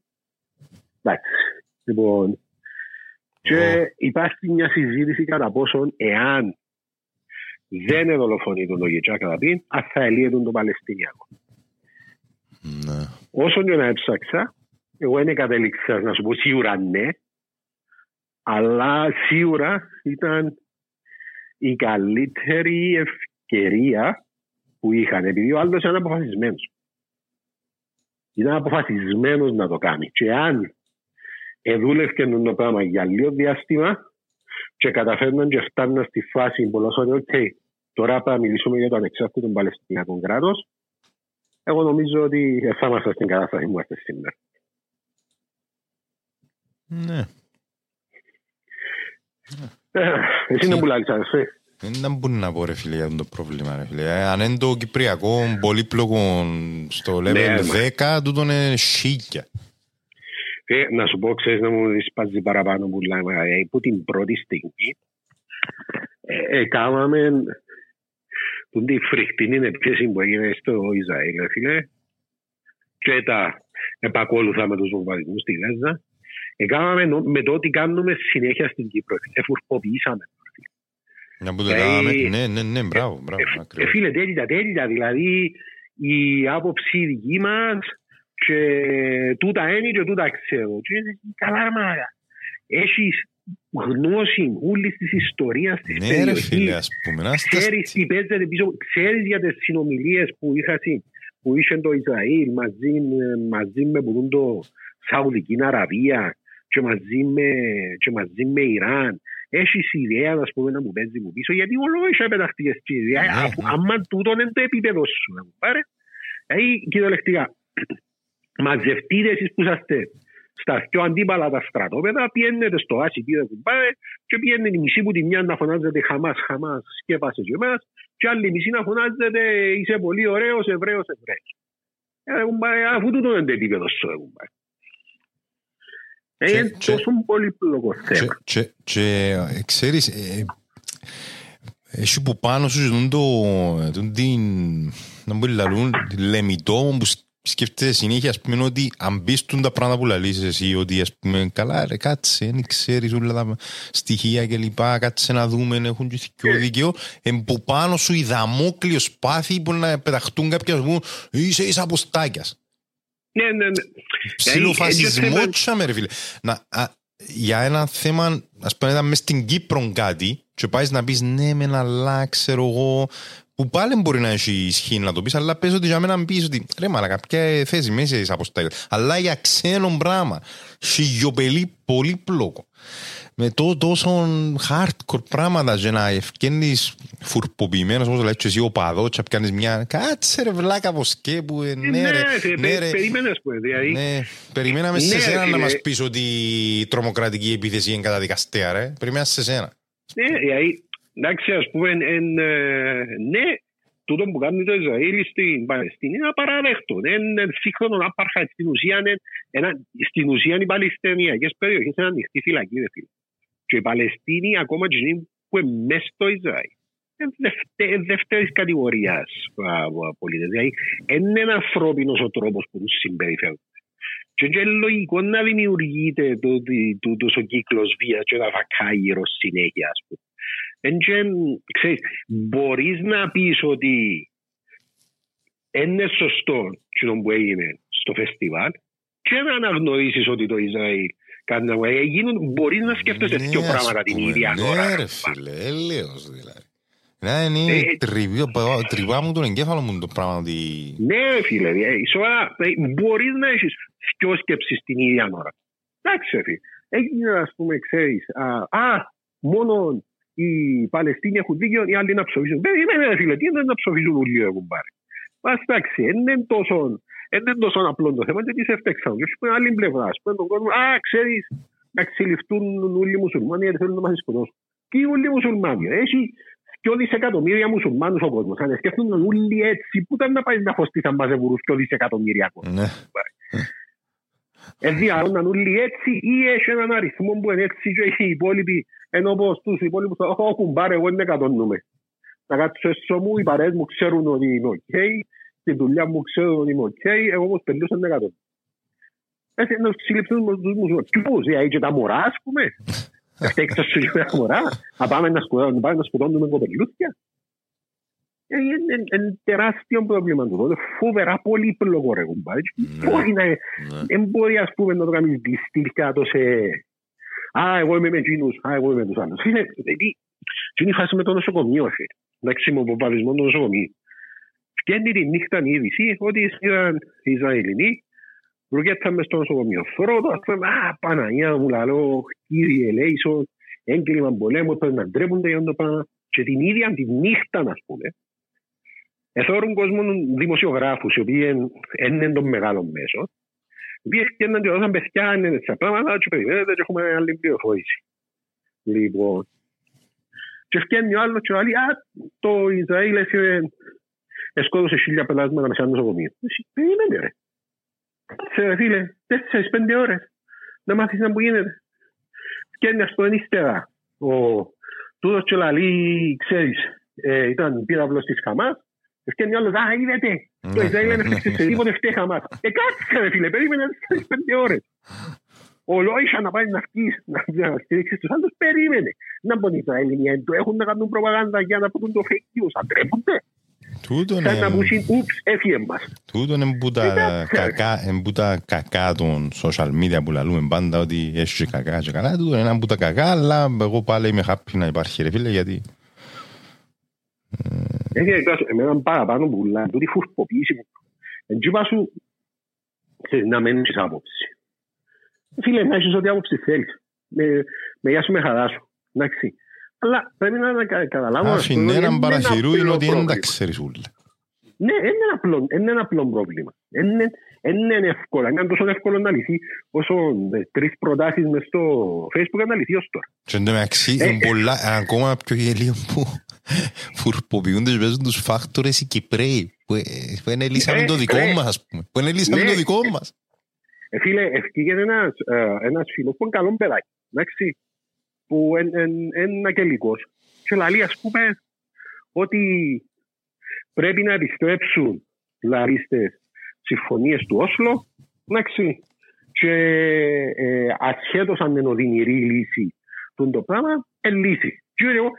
Εντάξει. Λοιπόν, και υπάρχει μια συζήτηση κατά πόσον εάν δεν εδολοφονεί τον Γετζά Καραπίν, αν θα ελύεται τον Παλαιστινιακό. Ναι. Όσο και να έψαξα, εγώ δεν κατέληξα να σου πω σίγουρα ναι, αλλά σίγουρα ήταν η καλύτερη ευκαιρία που είχαν, επειδή ο άλλος ήταν αποφασισμένος. Ήταν αποφασισμένος να το κάνει. Και αν εδούλευκε το πράγμα για λίγο διάστημα και καταφέρναν και φτάναν στη φάση που λέω ότι τώρα θα μιλήσουμε για το ανεξάρτητο Παλαιστινιακό κράτος, εγώ νομίζω ότι δεν θα είμαστε στην κατάσταση που είμαστε σήμερα. Ναι. Ε, Εσύ είναι που λάλλεις, αδερφέ. Δεν μπορεί να πω ρε φίλε για το πρόβλημα ρε φίλε. Ε, Αν είναι το κυπριακό πολύπλοκο στο level Ναι, 10, τούτο είναι σίκια. Ε, να σου πω, ξέρεις να μου σπάζει παραπάνω που λέμε, ε, που την πρώτη στιγμή ε, ε, κάναμε τον τη φρικτή επίθεση που έγινε στο Ισραήλ, ρε φίλε, και τα επακόλουθα με τους βομβαρδισμούς στη Γάζα. Εκάμαμε νο- με το ότι κάνουμε συνέχεια στην Κύπρο. Εφουρποποιήσαμε. Να που το Ε, κάναμε. ε, Ναι, ναι, ναι, μπράβο, μπράβο. Ε, ακριβώς. φίλε, τέλεια, τέλεια. Δηλαδή, η άποψη δική μας και τούτα είναι και τούτα ξέρω. Και είναι καλά, μάγα. Έχεις γνώση όλη της ιστορίας της Ναι ρε περιοχής. φίλε, ας πούμε. να στα- Ξέρεις τι παίζεται πίσω, ξέρεις για τις συνομιλίες που είχα συ- που είχε το Ισραήλ μαζί, με- μαζί με που το Σαουδική Αραβία και μαζί με, και μαζί με Ιράν. Έχεις ιδέα, ας πούμε, να μου παίζεις μου πίσω, γιατί όλο είχε πεταχτεί στη ιδέα. Ναι, Αφού- ναι. Άμα τούτο είναι το επίπεδο σου, να μου πάρε. Δηλαδή, κυριολεκτικά, μαζευτείτε εσείς που είσαστε στα πιο αντίπαλα τα στρατόπεδα, πιένετε στο άσι πίδε κουμπάρε και πιένετε η μισή που τη μια να φωνάζετε Χαμάς, Χαμάς, σκέπασε και εμάς και άλλη μισή να φωνάζετε είσαι πολύ ωραίος, Εβραίος, Εβραίος. Ε, κουμπάρε, αφού τούτο είναι το επίπεδο σου, ε, κουμπάρε. Ε, Και- Είναι και- τόσο πολύπλοκο Και, θέμα. και, και ε, ξέρεις, ε, έχει που πάνω σου ζητούν το, τον την, να μπορεί να λαλούν, λεμιτό που σκ- σκέφτεσαι συνέχεια, ας πούμε, ότι αν μπεις τούν τα πράγματα που λαλείς εσύ, ότι ας πούμε, καλά ρε, κάτσε, δεν ξέρεις όλα τα στοιχεία και λοιπά, κάτσε να δούμε, έχουν και πιο δίκαιο, εν που πάνω σου η δαμόκλειο σπάθη που να πεταχτούν κάποια που είσαι εις αποστάκιας. Ναι, ναι, ναι. Ψιλοφασισμός θέμα- τσάμε ρε φίλε. Να, α, για ένα θέμα, ας πούμε, ήταν μες στην Κύπρο κάτι και πάει να πεις ναι μεν αλλά ξέρω εγώ που πάλι μπορεί να έχει ισχύ να το πεις αλλά πες ότι για μένα πεις ότι ρε μαλακα ποια θέση μέσα είσαι αποστάγια αλλά για ξένο πράγμα σιγιοπελή πολύπλοκο με το τόσο hardcore πράγματα και να ευκένεις φουρποποιημένος όπως λέει και εσύ ο παδός και να πιάνεις μια κάτσε ρε βλάκα από σκέπου ε, ναι ρε θε- ναι, ρε Περίμενες που δηλαδή. ναι, περιμέναμε σε Ναι, σένα να φίλε. μας πεις ότι η τρομοκρατική επίθεση είναι καταδικαστέα, ρε. Περιμέναμε σε σένα. Ναι, δηλαδή, εντάξει, ας πούμε, εν, ε, ναι, τούτο που κάνει το Ισραήλ στην Παλαιστίνη είναι απαραδέχτο. Είναι σύγχρονο άπαρχα. Στην ουσία, είναι ένα, στην ουσία οι Παλαιστινιακές περιοχές είναι ανοιχτή φυλακή, δε φίλε. Και οι Παλαιστίνοι, ακόμα και εκείνοι που είναι μέσα στο Ισραήλ, είναι δευτε, δεύτερης κατηγορίας α, α, πολίτες. Δηλαδή, δεν είναι ανθρώπινος ο τρόπος που τους συμπεριφέρουν. Και είναι λογικό να δημιουργείται το, το, το, ο κύκλος βίας και να βακάει γύρω συνέχεια, ας πούμε. Εν και, ξέρεις, μπορείς να πεις ότι είναι σωστό αυτό που έγινε στο φεστιβάλ και να αναγνωρίσεις ότι το Ισραήλ κάνει να γίνουν, μπορείς να σκέφτεσαι δύο ας πράγματα την πούμε, ίδια ώρα. Ναι, ρε φίλε, έλεος δηλαδή. Ναι, είναι Ε, τριβή- τριβά μου τον εγκέφαλο μου το πράγμα ότι... Ναι, φίλε, ε, σοβαρά, ε, μπορείς να έχεις δυο σκέψεις την ίδια ώρα. Εντάξει, φίλε. Έγινε, ας πούμε, ξέρεις, α, α, μόνο οι Παλαιστίνοι έχουν δίκιο, οι άλλοι να ψοφίζουν. Περίμενε, ρε φίλε, τι είναι να ψοφίζουν όλοι, ρε κουμπάρε. Ας εντάξει, δεν είναι τόσο, δεν είναι τόσο απλό το θέμα, γιατί σε φταίξαν. Και σου πούμε άλλη πλευρά, ας πούμε τον κόσμο, α, ξέρεις, να ξυλιφτούν όλοι οι μουσουλμάνοι γιατί θέλουν να μας σκοτώσουν. Τι όλοι οι μουσουλμάνοι, ρε. έχει 2 δισεκατομμύρια μουσουλμάνους ο κόσμος. Αν σκέφτονται όλοι έτσι, πού ήταν να πάει να φωστείς αν μαζεύουν 2 δισεκατομμύρια κόσμος. Ναι. Ενδιαφέρονταν όλοι έτσι ή έχει έναν αριθμό που είναι έτσι και οι υπόλοιποι ενώ όπως τους υπόλοιπους «Ω κουμπάρε εγώ είναι εκατονούμε». Να κάτσω έσω μου, οι παρέες μου ξέρουν ότι είμαι οκ, στη δουλειά μου ξέρουν ότι είμαι οκ, εγώ όμως πελούσα είναι εκατόν. Έτσι να συλληφθούν με τους μουσουλμάνους. Τι πώς, δηλαδή και τα μωρά ας πούμε. Αυτά έξω σου και τα μωρά. Να πάμε να σκοτώνουμε, πάμε να σκοτώνουμε κοπελούθια. Ε, Είναι είναι τεράστιο πρόβλημα του. Είναι φοβερά πολύπλοκο ρε κουμπάρε. Ναι. Μπορεί να Ναι. δεν μπορεί ας πούμε να το κάνεις διστήλ κάτω σε «Α, εγώ είμαι με εκείνους, α, εγώ είμαι με τους άλλους». Φίλε, γιατί είναι η φάση με το νοσοκομείο, φίλε. Εντάξει, με τον παπισμό του νοσοκομείου. Φτιάχνει τη νύχτα η είδηση ότι ήταν Ισραηλινοί, ρουκέταν μες στο νοσοκομείο. Θωρώ το, ας πούμε, «Α, Παναγιά μου, λαλό, κύριε Λέισον, έγκλημα πολέμου, πρέπει να ντρέπονται για το πράγμα». Και την ίδια τη νύχτα, ας πούμε, εθώρουν κόσμο δημοσιογράφους, οι οποίοι είναι των μεγάλων μέσων, οι οποίοι φτιάχναν και δώσαν παιδιά, είναι τέτοια πράγματα και περιμένετε και έχουμε άλλη πληροφόρηση. Λοιπόν, και φτιάχνει ο άλλος και ο άλλος, α, το Ισραήλ έφυγε, εσκόδωσε χίλια πελάσματα μέσα στο νοσοκομείο. Εσύ, Περίμενε ρε. Κάτσε ρε φίλε, τέσσερις πέντε ώρες να μάθεις να που γίνεται. Φτιάχνει ας πούμε ύστερα. Ο τούτος και ο λαλή, ξέρεις, ε, ήταν πύραυλος της Χαμάς, Φτιάχνει ο άλλος, α, είδατε, το Ναι, Ισραήλ ναι, δεν ναι. έφτιαξε σε τίποτε φταίει Χαμάς. Ε, κάτσε ρε φίλε, περίμενε τέσσερις πέντε ώρες. Ο Λόισα να πάει να φτύσει, να να στηρίξει τους άλλους, περίμενε. Να μπουν οι Ισραηλινοί, εν το έχουν να κάνουν προπαγάνδα για να πούν το fake news. Αντρέπονται. Τούτο Σαν να είναι- πούσουν, ούψ, έφυγε μας. Τούτο είναι που τα Εντάξει. κακά, είναι που τα κακά των social media που λαλούμε πάντα ότι έχει και κακά και καλά. Τούτο είναι ένα που τα κακά, αλλά εγώ πάλι είμαι happy να υπάρχει ρε φίλε γιατί Έχει εκτός, εμένα παραπάνω που λένε, τούτη φουρποποίηση μου. Εν τζίπα σου, ξέρεις, να μένεις σε άποψη. Φίλε, να έχεις ό,τι άποψη θέλεις. Με, με γεια σου, με χαρά σου. Εντάξει. Αλλά πρέπει να κα- καταλάβω... ας πούμε, αφήνει ότι έναν είναι παραθυρού απλό είναι ότι δεν τα πρόβλημα. ξέρεις ούλα. Ναι, είναι ένα απλό, είναι ένα απλό πρόβλημα. Είναι, είναι εύκολο. Είναι τόσο εύκολο να λυθεί όσο ε, τρεις προτάσεις μες στο Facebook να λυθεί ως τώρα. Και εν τω μεταξύ Ε, είναι πολλά, ακόμα πιο γελίο που φουρποποιούνται και παίζουν τους φάκτορες οι Κυπρέοι που, ε, που είναι λύσαμε Ε, το δικό ε. μας ας πούμε. Που είναι λύσαμε Ναι. το δικό μας. Ε, φίλε, ευκήγε ένας, ε, ένας φίλος που είναι καλό παιδάκι, εντάξει, που είναι αγγελικός. Και λέει, ας πούμε, ότι πρέπει να επιστρέψουν δηλαδή στις συμφωνίες του Όσλο, εντάξει, και ε, ασχέτως αν είναι οδυνηρή λύση του το πράγμα, ε, λύση. Και εγώ,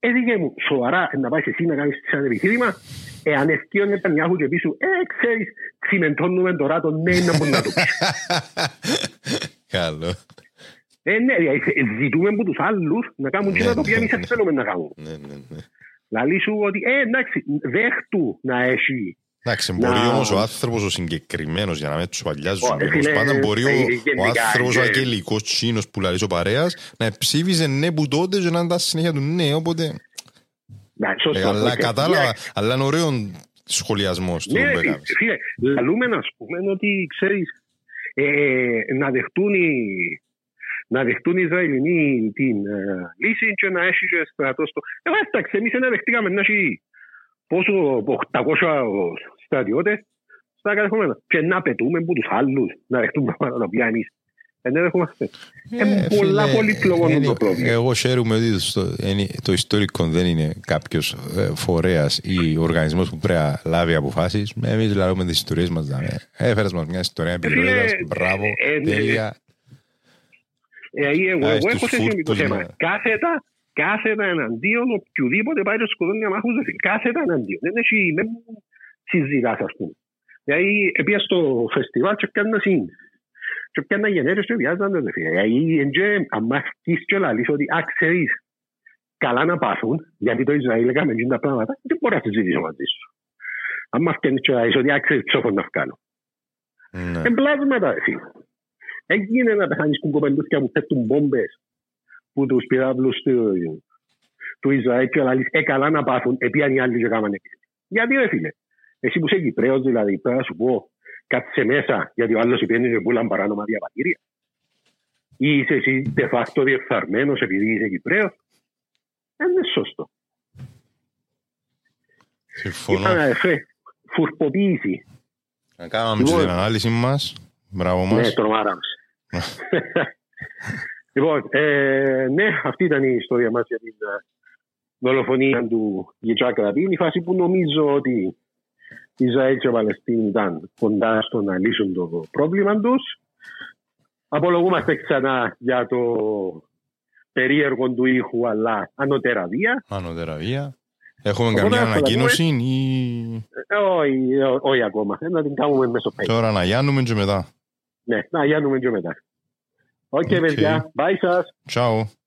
έδειξε μου σοβαρά να πάει εσύ να κάνεις σαν επιχείρημα, εάν ευκεί ο Νετανιάχου και πίσω, ε, ξέρεις, τσιμεντώνουμε τώρα το ναι να μπορεί να το πεις. Καλό. Ε, ναι, δηλαδή, ζητούμε από τους άλλους να κάνουν Ναι, και τα οποία ναι, εμείς ναι. δεν θέλουμε να κάνουν. Ναι, ναι, ναι. Λαλή σου ότι, ε, εντάξει, δέχτου να έχει. Εντάξει, Να- μπορεί όμως ο άνθρωπος ο συγκεκριμένος για να μην τους παλιάζουμε. Ω, ε, Τέλος φίλε, πάντων, μπορεί ο, ε, ο γενικά, άνθρωπος ο ε, αγγελικός τσίνος που λαλείς ο παρέας να ψήφιζε ναι που τότε και να είναι τα συνέχεια του ναι, οπότε... Ναι, Ε, σωστό. αλλά οκ. κατάλαβα, Ναι, αλλά είναι ωραίο σχολιασμός του Ναι, που έκανες. φίλε, λαλούμε να πούμε ότι, ξέρεις, ε, να δεχτούν οι, να δεχτούν οι Ισραηλινοί την ε, λύση και να έχει και στρατός στο... Ε, εντάξει, εμείς δεν δεχτήκαμε να έχει πόσο, 800 στρατιώτες στα κατεχόμενα. Και να πετούμε από τους άλλους να δεχτούμε πράγματα τα οποία εμείς δεν δεχόμαστε. Είναι Ε, πολλά φίλε, πολύ πλοκό είναι- το πρόβλημα. Εγώ χαίρομαι ότι στο- είναι- το ιστορικό δεν είναι κάποιο φορέα ή οργανισμό που πρέπει να λάβει αποφάσει. Εμεί λάβουμε τι ιστορίε μα. Έφερε μα μια ιστορία επικοινωνία. φίλε, Μπράβο, ε, ε, τέλεια. Ε, εγώ, Α, εγώ στους έχω θέση με το φούρπους, θέμα. ναι. Κάθετα, κάθετα εναντίον οποιοδήποτε πάει και σκοτώνει αμάχους δε φίλε. Κάθετα εναντίον. Δεν έχει, δεν συζητάς ας πούμε. Δηλαδή, πήγα στο φεστιβάλ και πιάνε σύν. Και πιάνε γενέρες και βιάζαν δε φίλε. Δηλαδή, εντζέ, αν μαθείς και λαλείς ότι, α, ξέρεις, καλά να πάθουν, γιατί το Ισραήλ έκαμε εκείνα τα πράγματα, δεν μπορώ να συζητήσω μαζί σου. Αν μας πιάνεις και λαλείς ότι, α, ξέρεις, τι έχω να βγάλω. Ναι. Εμπλάσματα, εσύ. Έγινε να πεθάνεις που κοπελούθια που πέφτουν μπόμπες που τους πυράβλους του, του Ισραήλ και λαλείς, ε, καλά να πάθουν, επίαν οι άλλοι και κάμανε επίθεση. Γιατί ρε φίλε, εσύ που είσαι Κυπρέος δηλαδή, πρέπει να σου πω, κάτσε μέσα, γιατί ο άλλος υπένει και πουλαν παράνομα διαβατήρια. Ή είσαι εσύ de facto διεφθαρμένος επειδή είσαι Κυπρέος. Δεν είναι σωστό. Συμφωνώ. Είπαμε, φε, φουρποποίηση. Να κάναμε Λοιπόν. την ανάλυση μας. Μπράβο Ναι, μας. τρομάρα μας. λοιπόν, ε, ναι, αυτή ήταν η ιστορία μας για την ε, δολοφονία του Γιτζάκ Ραπίν. Η φάση που νομίζω ότι η Ισραήλ και ο Παλαιστίνη ήταν κοντά στο να λύσουν το πρόβλημα τους. Απολογούμαστε ξανά για το περίεργο του ήχου, αλλά ανωτέρα βία. Ανώτερα βία. Έχουμε Οπότε καμιά θα τα ανακοίνωση ή Ε, Όχι, ε, όχι ακόμα. Ε, Να την κάνουμε μέσω Facebook. τώρα να γιάννουμε και μετά. Ναι, να γιάνουμε και μετά. OK, OK. παιδιά. Bye σας. Ciao.